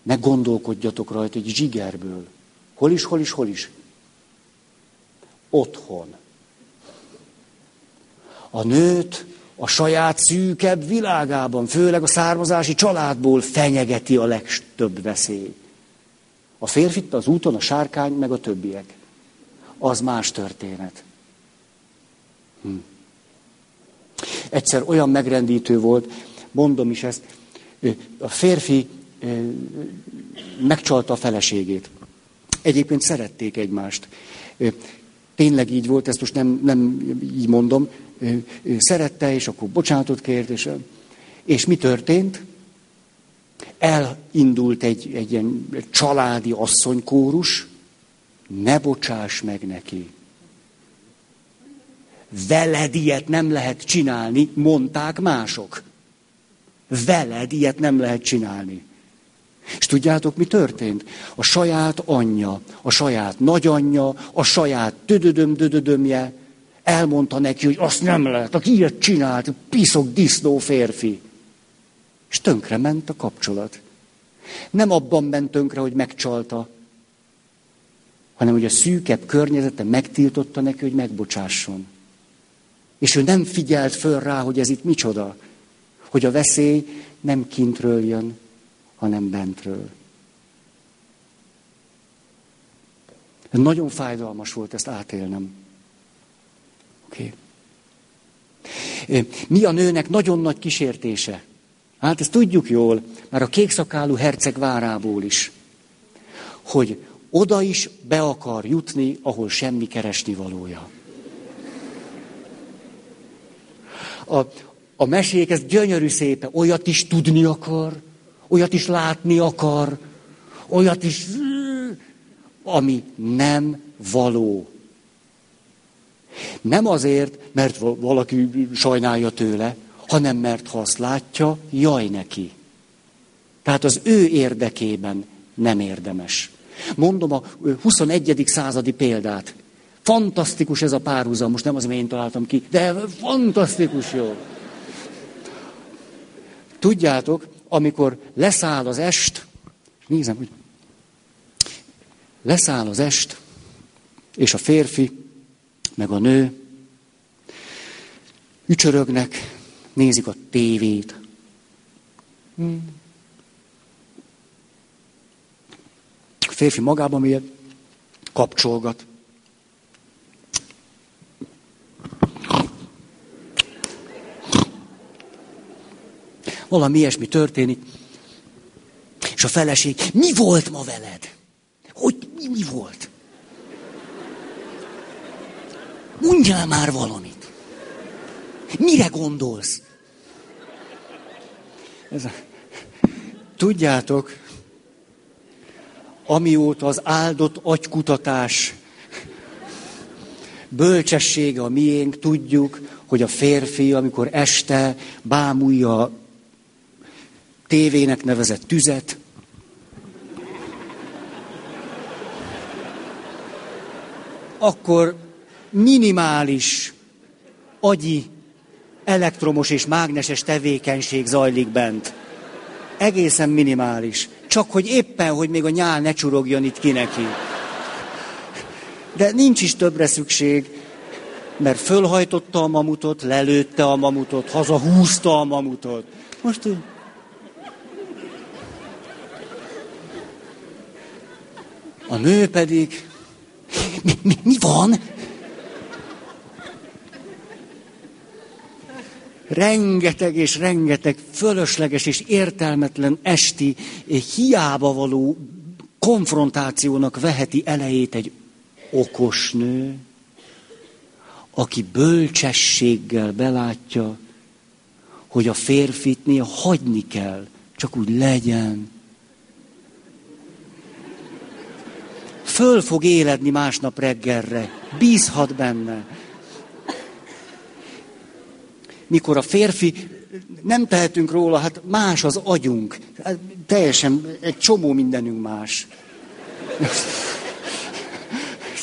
Ne gondolkodjatok rajta egy zsigerből. Hol is, hol is, hol is? Otthon. A nőt a saját szűkebb világában, főleg a származási családból fenyegeti a legtöbb veszély. A férfit az úton a sárkány, meg a többiek. Az más történet. Hm. Egyszer olyan megrendítő volt, mondom is ezt, a férfi megcsalta a feleségét. Egyébként szerették egymást. Tényleg így volt, ezt most nem, nem így mondom. Szerette, és akkor bocsánatot kért, és, és mi történt? Elindult egy, egy ilyen családi asszonykórus, ne bocsáss meg neki. Veled ilyet nem lehet csinálni, mondták mások. Veled ilyet nem lehet csinálni. És tudjátok, mi történt? A saját anyja, a saját nagyanyja, a saját dödödöm dödödömje elmondta neki, hogy azt nem lehet, aki ilyet csinált, piszok disznó férfi. És tönkre ment a kapcsolat. Nem abban ment tönkre, hogy megcsalta, hanem hogy a szűkebb környezete megtiltotta neki, hogy megbocsásson. És ő nem figyelt föl rá, hogy ez itt micsoda. Hogy a veszély nem kintről jön, hanem bentről. Nagyon fájdalmas volt ezt átélnem. Oké. Okay. Mi a nőnek nagyon nagy kísértése? Hát ezt tudjuk jól, már a kékszakálú herceg várából is, hogy oda is be akar jutni, ahol semmi keresni valója. A, a mesék, ez gyönyörű szépen, olyat is tudni akar, olyat is látni akar, olyat is, ami nem való. Nem azért, mert valaki sajnálja tőle, hanem mert ha azt látja, jaj neki. Tehát az ő érdekében nem érdemes. Mondom a 21. századi példát. Fantasztikus ez a párhuzam, most nem az, én találtam ki, de fantasztikus jó. Tudjátok, amikor leszáll az est, nézem, hogy leszáll az est, és a férfi, meg a nő ücsörögnek, nézik a tévét. A férfi magában miért kapcsolgat. Valami ilyesmi történik. És a feleség, mi volt ma veled? Hogy mi, mi volt? Mondjál már valamit. Mire gondolsz? Ez a... Tudjátok, amióta az áldott agykutatás bölcsessége a miénk, tudjuk, hogy a férfi, amikor este bámulja tévének nevezett tüzet, akkor minimális agyi, elektromos és mágneses tevékenység zajlik bent. Egészen minimális. Csak hogy éppen, hogy még a nyál ne csurogjon itt ki neki. De nincs is többre szükség, mert fölhajtotta a mamutot, lelőtte a mamutot, hazahúzta a mamutot. Most A nő pedig... Mi, mi, mi van? rengeteg és rengeteg fölösleges és értelmetlen esti, hiába való konfrontációnak veheti elejét egy okos nő, aki bölcsességgel belátja, hogy a férfit néha hagyni kell, csak úgy legyen. Föl fog éledni másnap reggelre, bízhat benne mikor a férfi, nem tehetünk róla, hát más az agyunk. Hát teljesen egy csomó mindenünk más.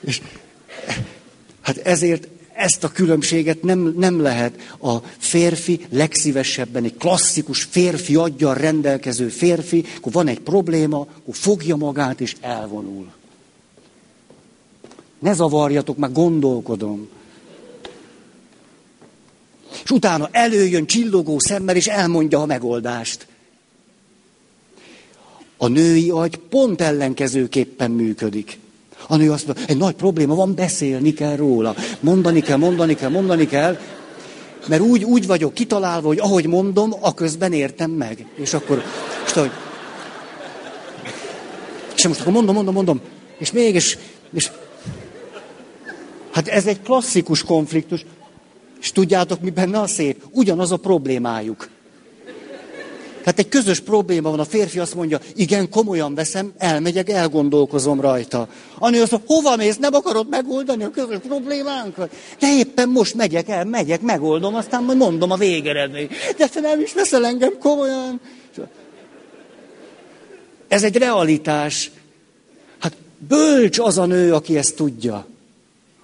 És, hát ezért ezt a különbséget nem, nem lehet. A férfi legszívesebben egy klasszikus férfi adja rendelkező férfi, akkor van egy probléma, akkor fogja magát és elvonul. Ne zavarjatok, már gondolkodom és utána előjön csillogó szemmel, és elmondja a megoldást. A női agy pont ellenkezőképpen működik. A nő azt mondja, egy nagy probléma van, beszélni kell róla. Mondani kell, mondani kell, mondani kell, mert úgy, úgy vagyok kitalálva, hogy ahogy mondom, a közben értem meg. És akkor, és, hogy, és most akkor mondom, mondom, mondom, és mégis, és hát ez egy klasszikus konfliktus. És tudjátok, mi benne a szép? Ugyanaz a problémájuk. Tehát egy közös probléma van, a férfi azt mondja, igen, komolyan veszem, elmegyek, elgondolkozom rajta. A nő azt mondja, hova mész, nem akarod megoldani a közös problémánkat? De éppen most megyek el, megyek, megoldom, aztán majd mondom a végeredményt. De te nem is veszel engem komolyan. Ez egy realitás. Hát bölcs az a nő, aki ezt tudja.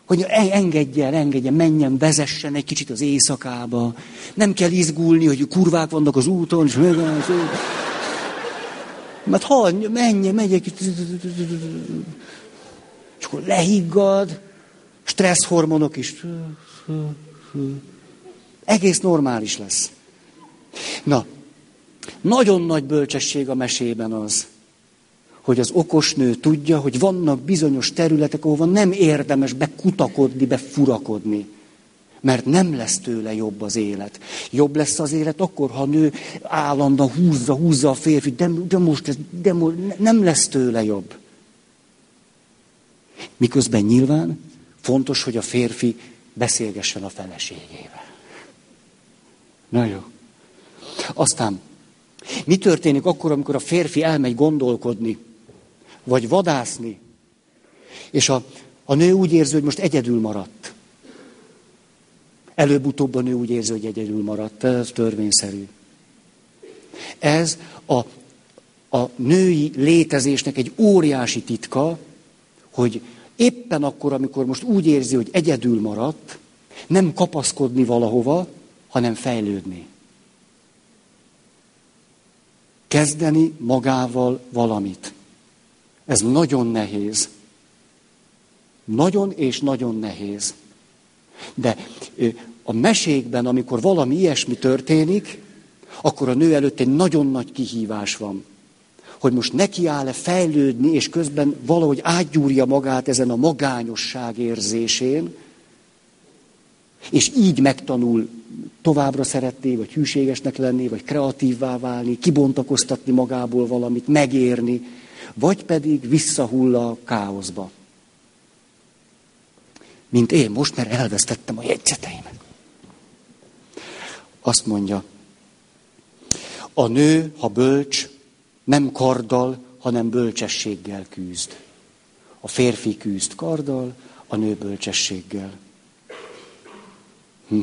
Hogy engedje el, engedje, menjen, vezessen egy kicsit az éjszakába. Nem kell izgulni, hogy kurvák vannak az úton, és mert ha menjen, megy egy kicsit, és akkor lehiggad, stresszhormonok is. Egész normális lesz. Na, nagyon nagy bölcsesség a mesében az, hogy az okos nő tudja, hogy vannak bizonyos területek, ahova nem érdemes bekutakodni, befurakodni. Mert nem lesz tőle jobb az élet. Jobb lesz az élet akkor, ha a nő állandóan húzza, húzza a férfi, de, de most ez, de most nem lesz tőle jobb. Miközben nyilván fontos, hogy a férfi beszélgessen a feleségével. Na jó. Aztán, mi történik akkor, amikor a férfi elmegy gondolkodni, vagy vadászni, és a, a nő úgy érzi, hogy most egyedül maradt. Előbb-utóbb a nő úgy érzi, hogy egyedül maradt. Ez törvényszerű. Ez a, a női létezésnek egy óriási titka, hogy éppen akkor, amikor most úgy érzi, hogy egyedül maradt, nem kapaszkodni valahova, hanem fejlődni. Kezdeni magával valamit. Ez nagyon nehéz. Nagyon és nagyon nehéz. De a mesékben, amikor valami ilyesmi történik, akkor a nő előtt egy nagyon nagy kihívás van. Hogy most neki áll-e fejlődni, és közben valahogy átgyúrja magát ezen a magányosság érzésén, és így megtanul továbbra szeretni, vagy hűségesnek lenni, vagy kreatívvá válni, kibontakoztatni magából valamit, megérni, vagy pedig visszahull a káoszba. Mint én most, mert elvesztettem a jegyzeteimet. Azt mondja, a nő, ha bölcs, nem karddal, hanem bölcsességgel küzd. A férfi küzd karddal, a nő bölcsességgel. Hm.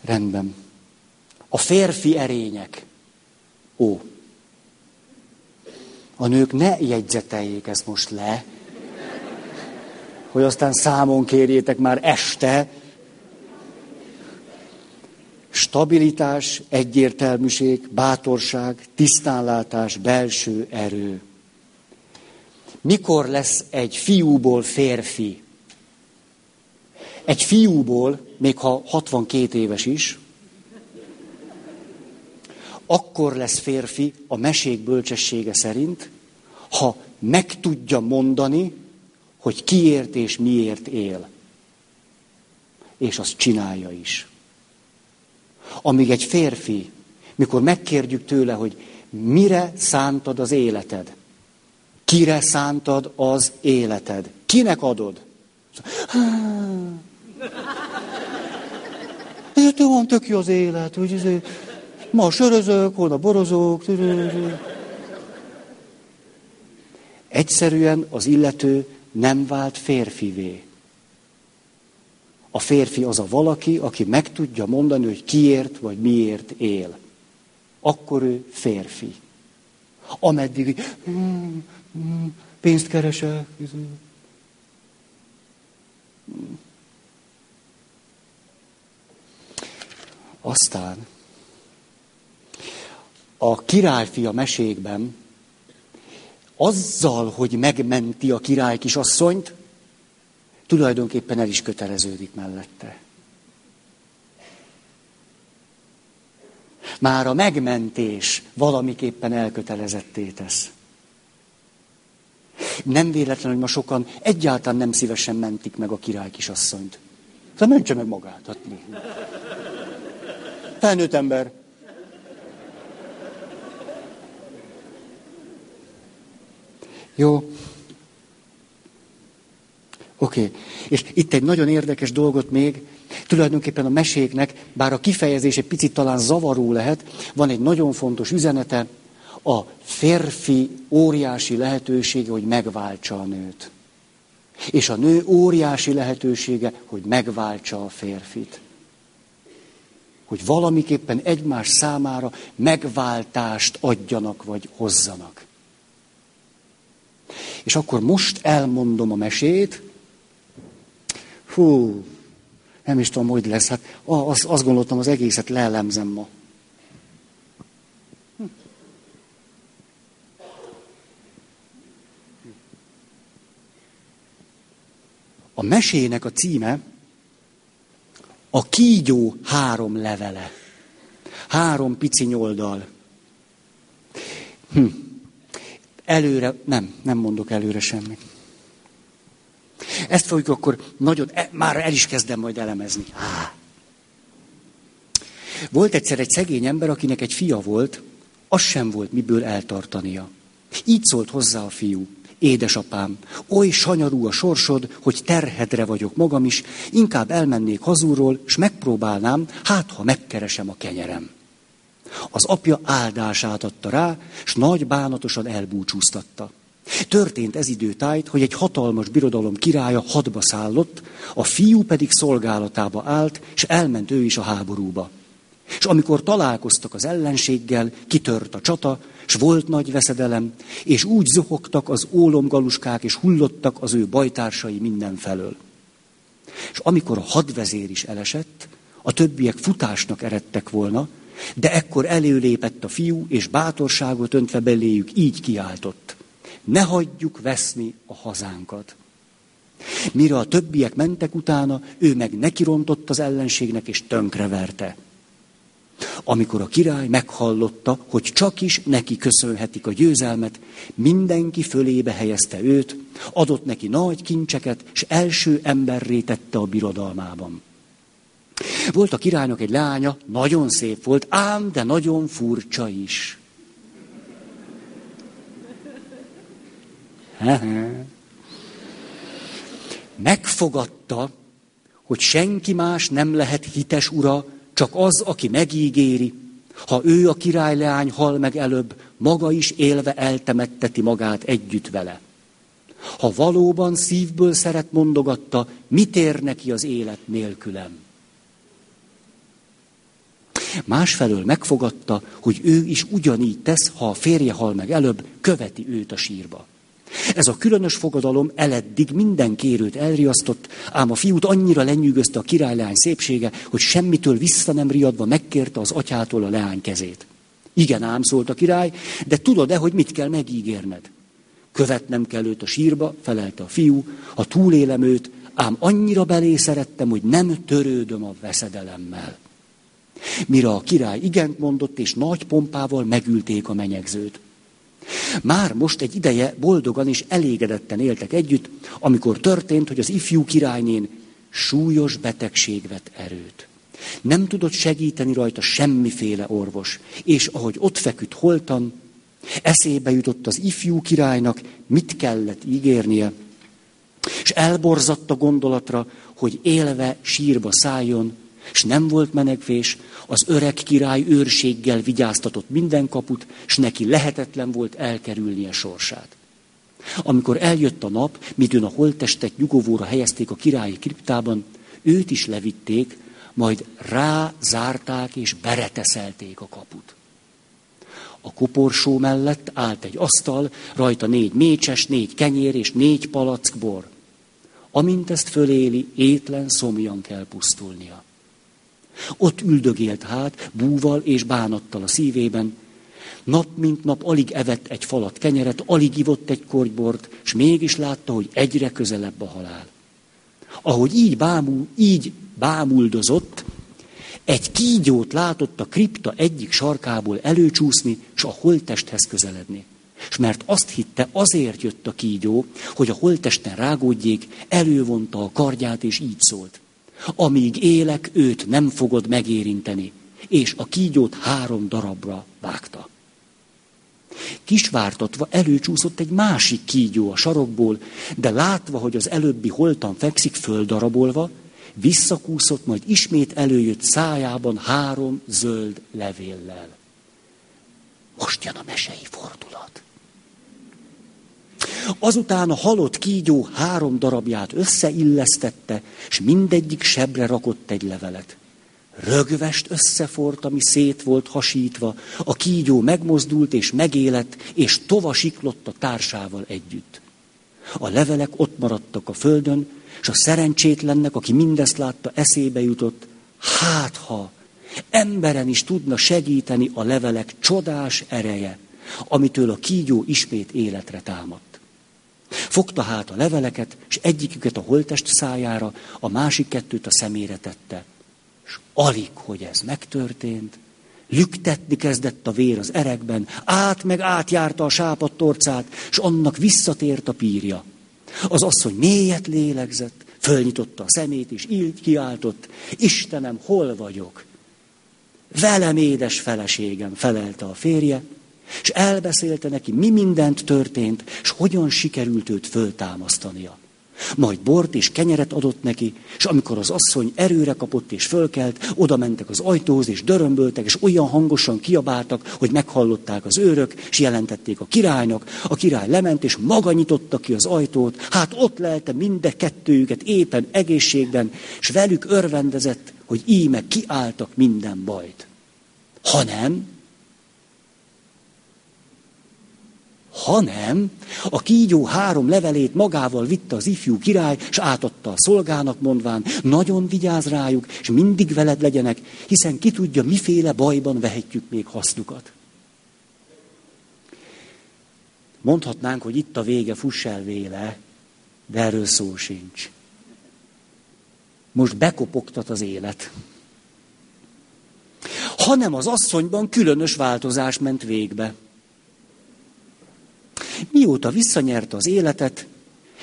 Rendben. A férfi erények. Ó. A nők ne jegyzeteljék ezt most le, hogy aztán számon kérjétek már este. Stabilitás, egyértelműség, bátorság, tisztánlátás, belső erő. Mikor lesz egy fiúból férfi? Egy fiúból, még ha 62 éves is, akkor lesz férfi a mesék bölcsessége szerint, ha meg tudja mondani, hogy kiért és miért él. És azt csinálja is. Amíg egy férfi, mikor megkérjük tőle, hogy mire szántad az életed, kire szántad az életed, kinek adod? Ez van tök jó az élet, hogy ez, ma sörözök, holnap borozok. Egyszerűen az illető nem vált férfivé. A férfi az a valaki, aki meg tudja mondani, hogy kiért vagy miért él. Akkor ő férfi. Ameddig hmm, hmm, pénzt keresek. Aztán a királyfi a mesékben azzal, hogy megmenti a király kisasszonyt, tulajdonképpen el is köteleződik mellette. Már a megmentés valamiképpen elkötelezetté tesz. Nem véletlen, hogy ma sokan egyáltalán nem szívesen mentik meg a király kisasszonyt. Tehát mentse meg magát. Hát Felnőtt ember. Jó. Oké. Okay. És itt egy nagyon érdekes dolgot még, tulajdonképpen a meséknek, bár a kifejezés egy picit talán zavaró lehet, van egy nagyon fontos üzenete, a férfi óriási lehetősége, hogy megváltsa a nőt. És a nő óriási lehetősége, hogy megváltsa a férfit. hogy valamiképpen egymás számára megváltást adjanak vagy hozzanak. És akkor most elmondom a mesét. Hú, nem is tudom, hogy lesz. Hát azt, azt gondoltam, az egészet leelemzem ma. A mesének a címe a kígyó három levele. Három pici nyoldal. Hm. Előre, nem, nem mondok előre semmit. Ezt fogjuk akkor nagyon, e, már el is kezdem majd elemezni. Volt egyszer egy szegény ember, akinek egy fia volt, az sem volt miből eltartania. Így szólt hozzá a fiú. Édesapám, oly sanyarú a sorsod, hogy terhedre vagyok magam is, inkább elmennék hazúról, és megpróbálnám, hát ha megkeresem a kenyerem. Az apja áldását adta rá, s nagy bánatosan elbúcsúztatta. Történt ez időtájt, hogy egy hatalmas birodalom királya hadba szállott, a fiú pedig szolgálatába állt, és elment ő is a háborúba. És amikor találkoztak az ellenséggel, kitört a csata, és volt nagy veszedelem, és úgy zuhogtak az ólomgaluskák, és hullottak az ő bajtársai mindenfelől. És amikor a hadvezér is elesett, a többiek futásnak eredtek volna, de ekkor előlépett a fiú, és bátorságot öntve beléjük így kiáltott. Ne hagyjuk veszni a hazánkat. Mire a többiek mentek utána, ő meg nekirontott az ellenségnek, és tönkreverte. Amikor a király meghallotta, hogy csak is neki köszönhetik a győzelmet, mindenki fölébe helyezte őt, adott neki nagy kincseket, és első emberré tette a birodalmában. Volt a királynak egy lánya, nagyon szép volt, ám, de nagyon furcsa is. Megfogadta, hogy senki más nem lehet hites ura, csak az, aki megígéri, ha ő a királyleány hal meg előbb, maga is élve eltemetteti magát együtt vele. Ha valóban szívből szeret, mondogatta, mit ér neki az élet nélkülem? Másfelől megfogadta, hogy ő is ugyanígy tesz, ha a férje hal meg előbb, követi őt a sírba. Ez a különös fogadalom eleddig minden kérőt elriasztott, ám a fiút annyira lenyűgözte a királyleány szépsége, hogy semmitől vissza nem riadva megkérte az atyától a leány kezét. Igen, ám szólt a király, de tudod-e, hogy mit kell megígérned? Követnem kell őt a sírba, felelte a fiú, ha túlélem őt, ám annyira belé szerettem, hogy nem törődöm a veszedelemmel. Mire a király igent mondott, és nagy pompával megülték a menyegzőt. Már most egy ideje boldogan és elégedetten éltek együtt, amikor történt, hogy az ifjú királynén súlyos betegség vett erőt. Nem tudott segíteni rajta semmiféle orvos, és ahogy ott feküdt holtan, eszébe jutott az ifjú királynak, mit kellett ígérnie, és elborzatta gondolatra, hogy élve sírba szálljon, és nem volt menekvés, az öreg király őrséggel vigyáztatott minden kaput, és neki lehetetlen volt elkerülnie sorsát. Amikor eljött a nap, midőn a holttestet nyugovóra helyezték a királyi kriptában, őt is levitték, majd rá zárták és bereteszelték a kaput. A koporsó mellett állt egy asztal, rajta négy mécses, négy kenyér és négy palack bor. Amint ezt föléli, étlen szomjan kell pusztulnia. Ott üldögélt hát, búval és bánattal a szívében. Nap mint nap alig evett egy falat kenyeret, alig ivott egy kortybort, és mégis látta, hogy egyre közelebb a halál. Ahogy így, bámul, így bámuldozott, egy kígyót látott a kripta egyik sarkából előcsúszni, és a holttesthez közeledni. És mert azt hitte, azért jött a kígyó, hogy a holtesten rágódjék, elővonta a kardját, és így szólt. Amíg élek, őt nem fogod megérinteni. És a kígyót három darabra vágta. Kisvártatva előcsúszott egy másik kígyó a sarokból, de látva, hogy az előbbi holtan fekszik földarabolva, visszakúszott, majd ismét előjött szájában három zöld levéllel. Most jön a mesei fordulat. Azután a halott kígyó három darabját összeillesztette, és mindegyik sebre rakott egy levelet. rögvest összefort, ami szét volt hasítva, a kígyó megmozdult és megélett, és tova siklott a társával együtt. A levelek ott maradtak a földön, és a szerencsétlennek, aki mindezt látta, eszébe jutott, hát ha emberen is tudna segíteni a levelek csodás ereje, amitől a kígyó ismét életre támadt. Fogta hát a leveleket, és egyiküket a holtest szájára, a másik kettőt a szemére tette. És alig, hogy ez megtörtént, lüktetni kezdett a vér az erekben, át meg átjárta a sápat torcát, és annak visszatért a pírja. Az asszony mélyet lélegzett, fölnyitotta a szemét, és így kiáltott, Istenem, hol vagyok? Velem édes feleségem, felelte a férje, és elbeszélte neki, mi mindent történt, és hogyan sikerült őt föltámasztania. Majd bort és kenyeret adott neki, és amikor az asszony erőre kapott és fölkelt, oda mentek az ajtóhoz, és dörömböltek, és olyan hangosan kiabáltak, hogy meghallották az őrök, és jelentették a királynak. A király lement, és maga nyitotta ki az ajtót, hát ott lelte minden kettőjüket éppen egészségben, és velük örvendezett, hogy íme kiálltak minden bajt. Hanem hanem a kígyó három levelét magával vitte az ifjú király, és átadta a szolgának mondván, nagyon vigyáz rájuk, és mindig veled legyenek, hiszen ki tudja, miféle bajban vehetjük még hasznukat. Mondhatnánk, hogy itt a vége, fuss el véle, de erről szó sincs. Most bekopogtat az élet. Hanem az asszonyban különös változás ment végbe. Mióta visszanyerte az életet,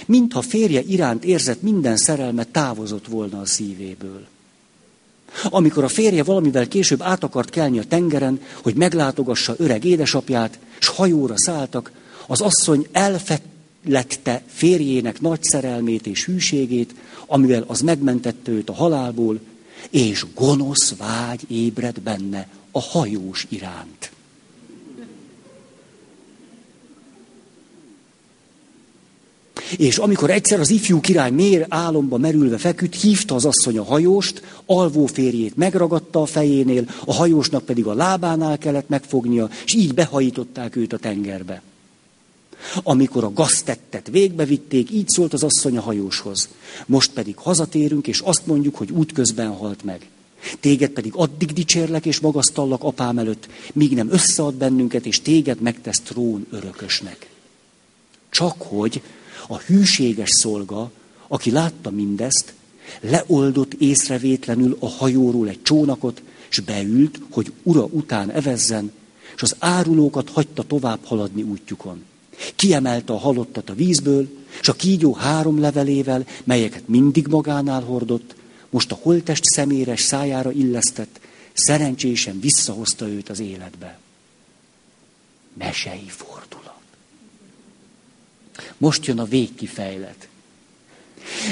mintha férje iránt érzett minden szerelme távozott volna a szívéből. Amikor a férje valamivel később át akart kelni a tengeren, hogy meglátogassa öreg édesapját, s hajóra szálltak, az asszony elfetlette férjének nagy szerelmét és hűségét, amivel az megmentette őt a halálból, és gonosz vágy ébred benne a hajós iránt. És amikor egyszer az ifjú király mér álomba merülve feküdt, hívta az asszony a hajóst, alvó férjét megragadta a fejénél, a hajósnak pedig a lábánál kellett megfognia, és így behajították őt a tengerbe. Amikor a gaztettet végbevitték, így szólt az asszony a hajóshoz. Most pedig hazatérünk, és azt mondjuk, hogy útközben halt meg. Téged pedig addig dicsérlek és magasztallak apám előtt, míg nem összead bennünket, és téged megtesz trón örökösnek. Csak hogy a hűséges szolga, aki látta mindezt, leoldott észrevétlenül a hajóról egy csónakot, és beült, hogy ura után evezzen, és az árulókat hagyta tovább haladni útjukon. Kiemelte a halottat a vízből, és a kígyó három levelével, melyeket mindig magánál hordott, most a holtest szeméres szájára illesztett, szerencsésen visszahozta őt az életbe. Mesei fordul. Most jön a végkifejlet.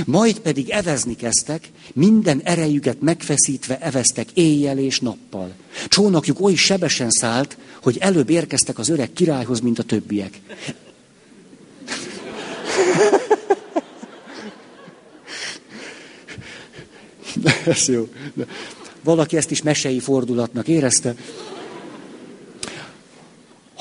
Majd pedig evezni kezdtek, minden erejüket megfeszítve eveztek éjjel és nappal. Csónakjuk oly sebesen szállt, hogy előbb érkeztek az öreg királyhoz, mint a többiek. Ez jó. Valaki ezt is mesei fordulatnak érezte.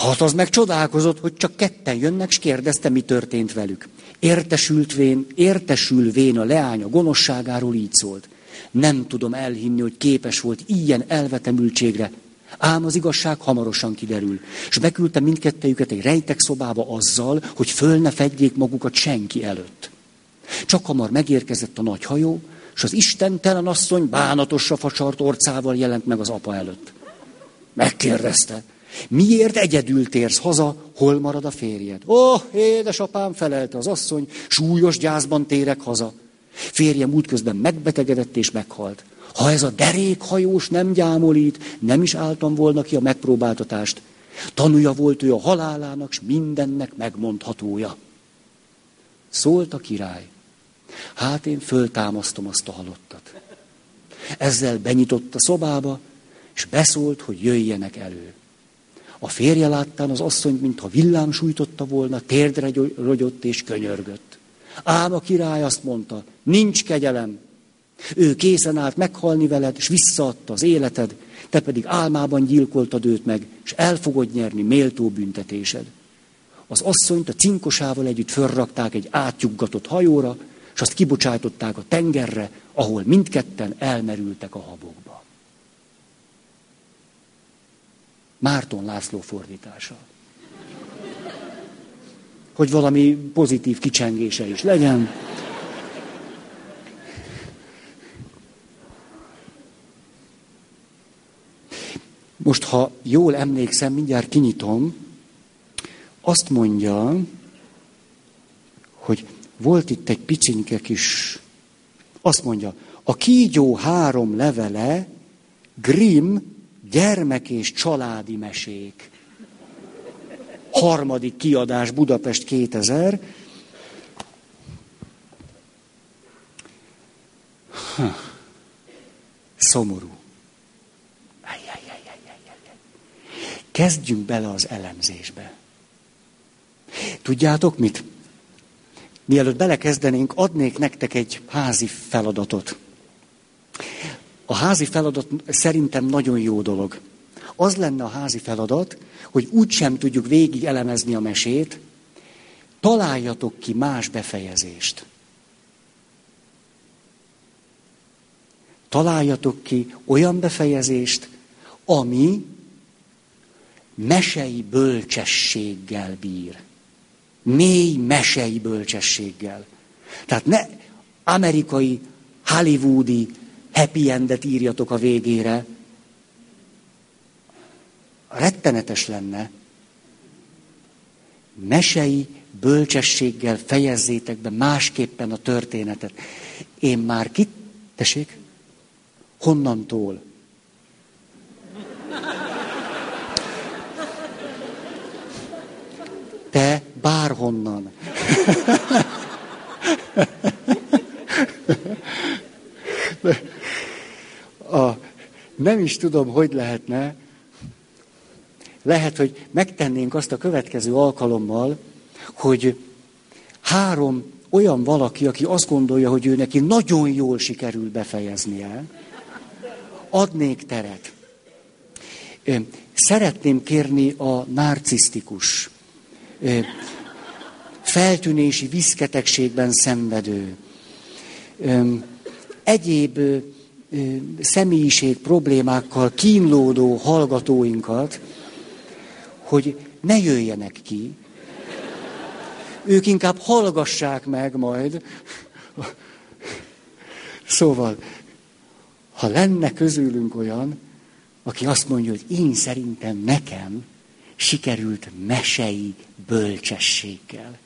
Hát az meg csodálkozott, hogy csak ketten jönnek, és kérdezte, mi történt velük. Értesültvén, értesülvén a leánya gonoszságáról így szólt. Nem tudom elhinni, hogy képes volt ilyen elvetemültségre, ám az igazság hamarosan kiderül. És beküldte mindkettejüket egy rejtek szobába azzal, hogy föl ne fedjék magukat senki előtt. Csak hamar megérkezett a nagy hajó, és az istentelen asszony bánatosra facsart orcával jelent meg az apa előtt. Megkérdezte, Miért egyedül térsz haza, hol marad a férjed? Ó, oh, édesapám, felelte az asszony, súlyos gyászban térek haza. Férjem útközben megbetegedett és meghalt. Ha ez a derékhajós nem gyámolít, nem is álltam volna ki a megpróbáltatást. Tanúja volt ő a halálának, s mindennek megmondhatója. Szólt a király. Hát én föltámasztom azt a halottat. Ezzel benyitott a szobába, és beszólt, hogy jöjjenek elő. A férje láttán az asszonyt, mintha villám sújtotta volna, térdre rogyott és könyörgött. Ám a király azt mondta, nincs kegyelem. Ő készen állt meghalni veled, és visszaadta az életed, te pedig álmában gyilkoltad őt meg, és el fogod nyerni méltó büntetésed. Az asszonyt a cinkosával együtt fölrakták egy átjuggatott hajóra, és azt kibocsájtották a tengerre, ahol mindketten elmerültek a habokba. Márton László fordítása. Hogy valami pozitív kicsengése is legyen. Most, ha jól emlékszem, mindjárt kinyitom, azt mondja, hogy volt itt egy picsinke kis, azt mondja, a kígyó három levele, Grimm gyermek és családi mesék. Harmadik kiadás Budapest 2000. Ha. Szomorú. Kezdjünk bele az elemzésbe. Tudjátok mit? Mielőtt belekezdenénk, adnék nektek egy házi feladatot. A házi feladat szerintem nagyon jó dolog. Az lenne a házi feladat, hogy úgy sem tudjuk végig elemezni a mesét, találjatok ki más befejezést. Találjatok ki olyan befejezést, ami mesei bölcsességgel bír. Mély mesei bölcsességgel. Tehát ne amerikai, hollywoodi happy endet írjatok a végére. Rettenetes lenne. Mesei bölcsességgel fejezzétek be másképpen a történetet. Én már kit... Tessék? Honnantól? Te bárhonnan. nem is tudom, hogy lehetne. Lehet, hogy megtennénk azt a következő alkalommal, hogy három olyan valaki, aki azt gondolja, hogy ő neki nagyon jól sikerül befejeznie, adnék teret. Szeretném kérni a narcisztikus feltűnési viszketegségben szenvedő, egyéb személyiség problémákkal kínlódó hallgatóinkat, hogy ne jöjjenek ki, ők inkább hallgassák meg majd. Szóval, ha lenne közülünk olyan, aki azt mondja, hogy én szerintem nekem sikerült mesei bölcsességgel.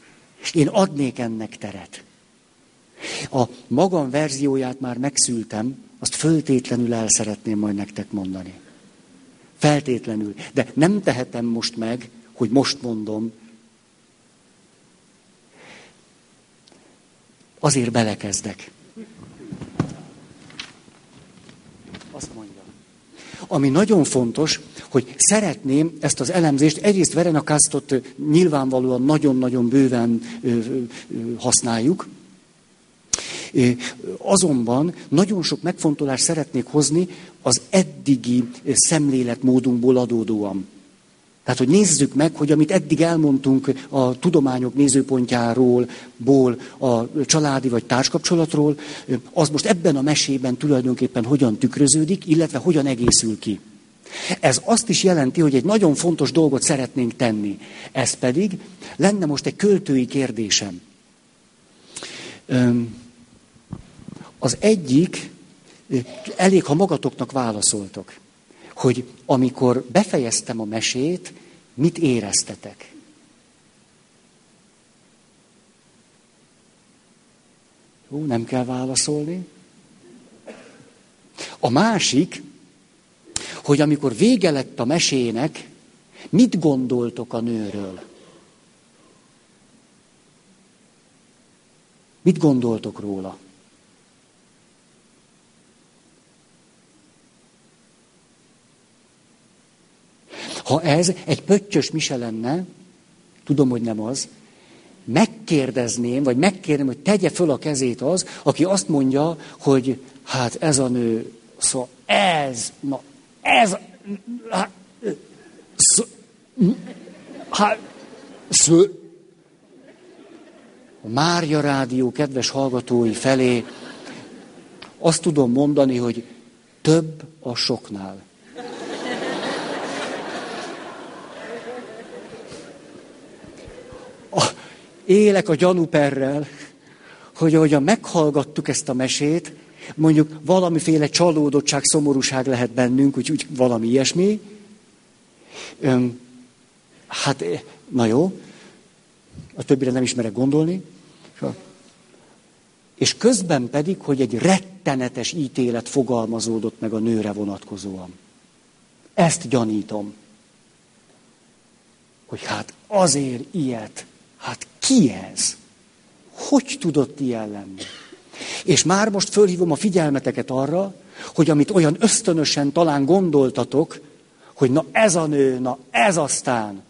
És én adnék ennek teret. A magam verzióját már megszültem, azt föltétlenül el szeretném majd nektek mondani. Feltétlenül. De nem tehetem most meg, hogy most mondom. Azért belekezdek. Azt mondja. Ami nagyon fontos, hogy szeretném ezt az elemzést, egyrészt Verenakáztot nyilvánvalóan nagyon-nagyon bőven használjuk, Azonban nagyon sok megfontolást szeretnék hozni az eddigi szemléletmódunkból adódóan. Tehát, hogy nézzük meg, hogy amit eddig elmondtunk a tudományok nézőpontjáról, ból, a családi vagy társkapcsolatról, az most ebben a mesében tulajdonképpen hogyan tükröződik, illetve hogyan egészül ki. Ez azt is jelenti, hogy egy nagyon fontos dolgot szeretnénk tenni. Ez pedig lenne most egy költői kérdésem. Az egyik, elég, ha magatoknak válaszoltok, hogy amikor befejeztem a mesét, mit éreztetek? Jó, nem kell válaszolni. A másik, hogy amikor vége lett a mesének, mit gondoltok a nőről? Mit gondoltok róla? Ha ez egy pöttyös mise lenne, tudom, hogy nem az, megkérdezném, vagy megkérném, hogy tegye föl a kezét az, aki azt mondja, hogy Hát ez a nő, szóval ez, na ez, hát, szó, hát, szó, a Mária Rádió kedves hallgatói felé azt tudom mondani, hogy több a soknál. A, élek a gyanúperrel, hogy ahogyan meghallgattuk ezt a mesét, mondjuk valamiféle csalódottság, szomorúság lehet bennünk, úgy, úgy valami ilyesmi. Öm, hát, na jó, a többire nem ismerek gondolni. És közben pedig, hogy egy rettenetes ítélet fogalmazódott meg a nőre vonatkozóan. Ezt gyanítom. Hogy hát azért ilyet, hát ki ez? Hogy tudott ilyen lenni? És már most fölhívom a figyelmeteket arra, hogy amit olyan ösztönösen talán gondoltatok, hogy na ez a nő, na ez aztán,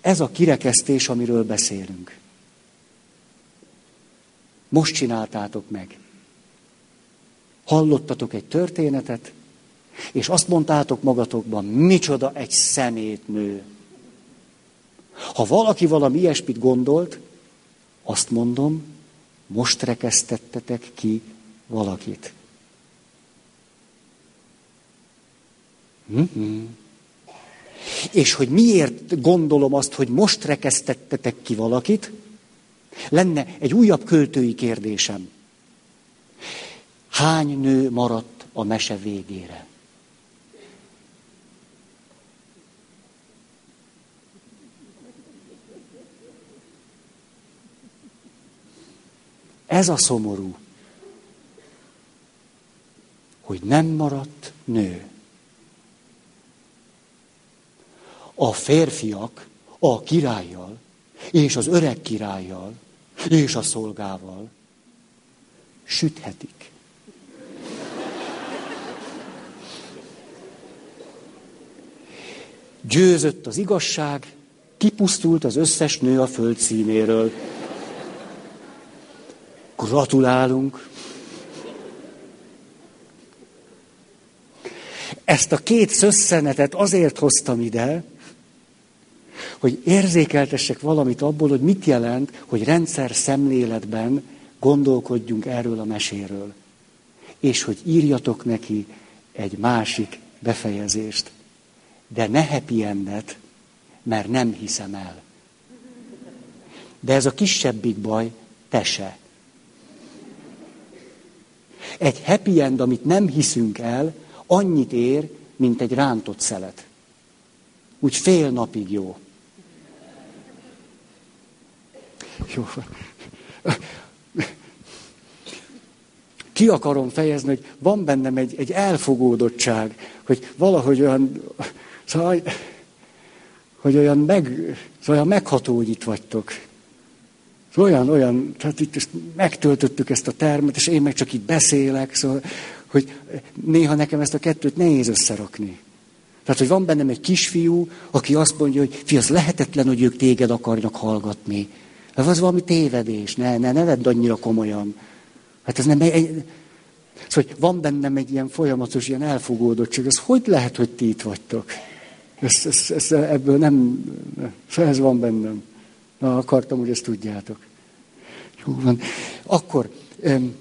ez a kirekesztés, amiről beszélünk. Most csináltátok meg. Hallottatok egy történetet, és azt mondtátok magatokban, micsoda egy szemétnő. Ha valaki valami ilyesmit gondolt, azt mondom, most rekesztettetek ki valakit. Mm-hmm. És hogy miért gondolom azt, hogy most rekesztettetek ki valakit, lenne egy újabb költői kérdésem. Hány nő maradt a mese végére? Ez a szomorú, hogy nem maradt nő. A férfiak a királlyal és az öreg királlyal és a szolgával süthetik. Győzött az igazság, kipusztult az összes nő a föld színéről. Gratulálunk! Ezt a két szösszenetet azért hoztam ide, hogy érzékeltessek valamit abból, hogy mit jelent, hogy rendszer szemléletben gondolkodjunk erről a meséről. És hogy írjatok neki egy másik befejezést. De ne happy endet, mert nem hiszem el. De ez a kisebbik baj, te se. Egy happy end, amit nem hiszünk el, annyit ér, mint egy rántott szelet. Úgy fél napig jó. Jó. Ki akarom fejezni, hogy van bennem egy, egy elfogódottság, hogy valahogy olyan, szóval, hogy olyan, meg, szóval olyan megható, hogy itt vagytok. Olyan, olyan, tehát itt ezt megtöltöttük ezt a termet, és én meg csak itt beszélek, szóval, hogy néha nekem ezt a kettőt nehéz összerakni. Tehát, hogy van bennem egy kisfiú, aki azt mondja, hogy fi, az lehetetlen, hogy ők téged akarnak hallgatni. Ez az valami tévedés, ne, ne, ne vedd annyira komolyan. Hát ez nem egy... Szóval, hogy van bennem egy ilyen folyamatos, ilyen elfogódottság. Ez hogy lehet, hogy ti itt vagytok? Ez, ez, ez, ebből nem... Szóval ez van bennem. Na, akartam, hogy ezt tudjátok. Jó van. Akkor... Um,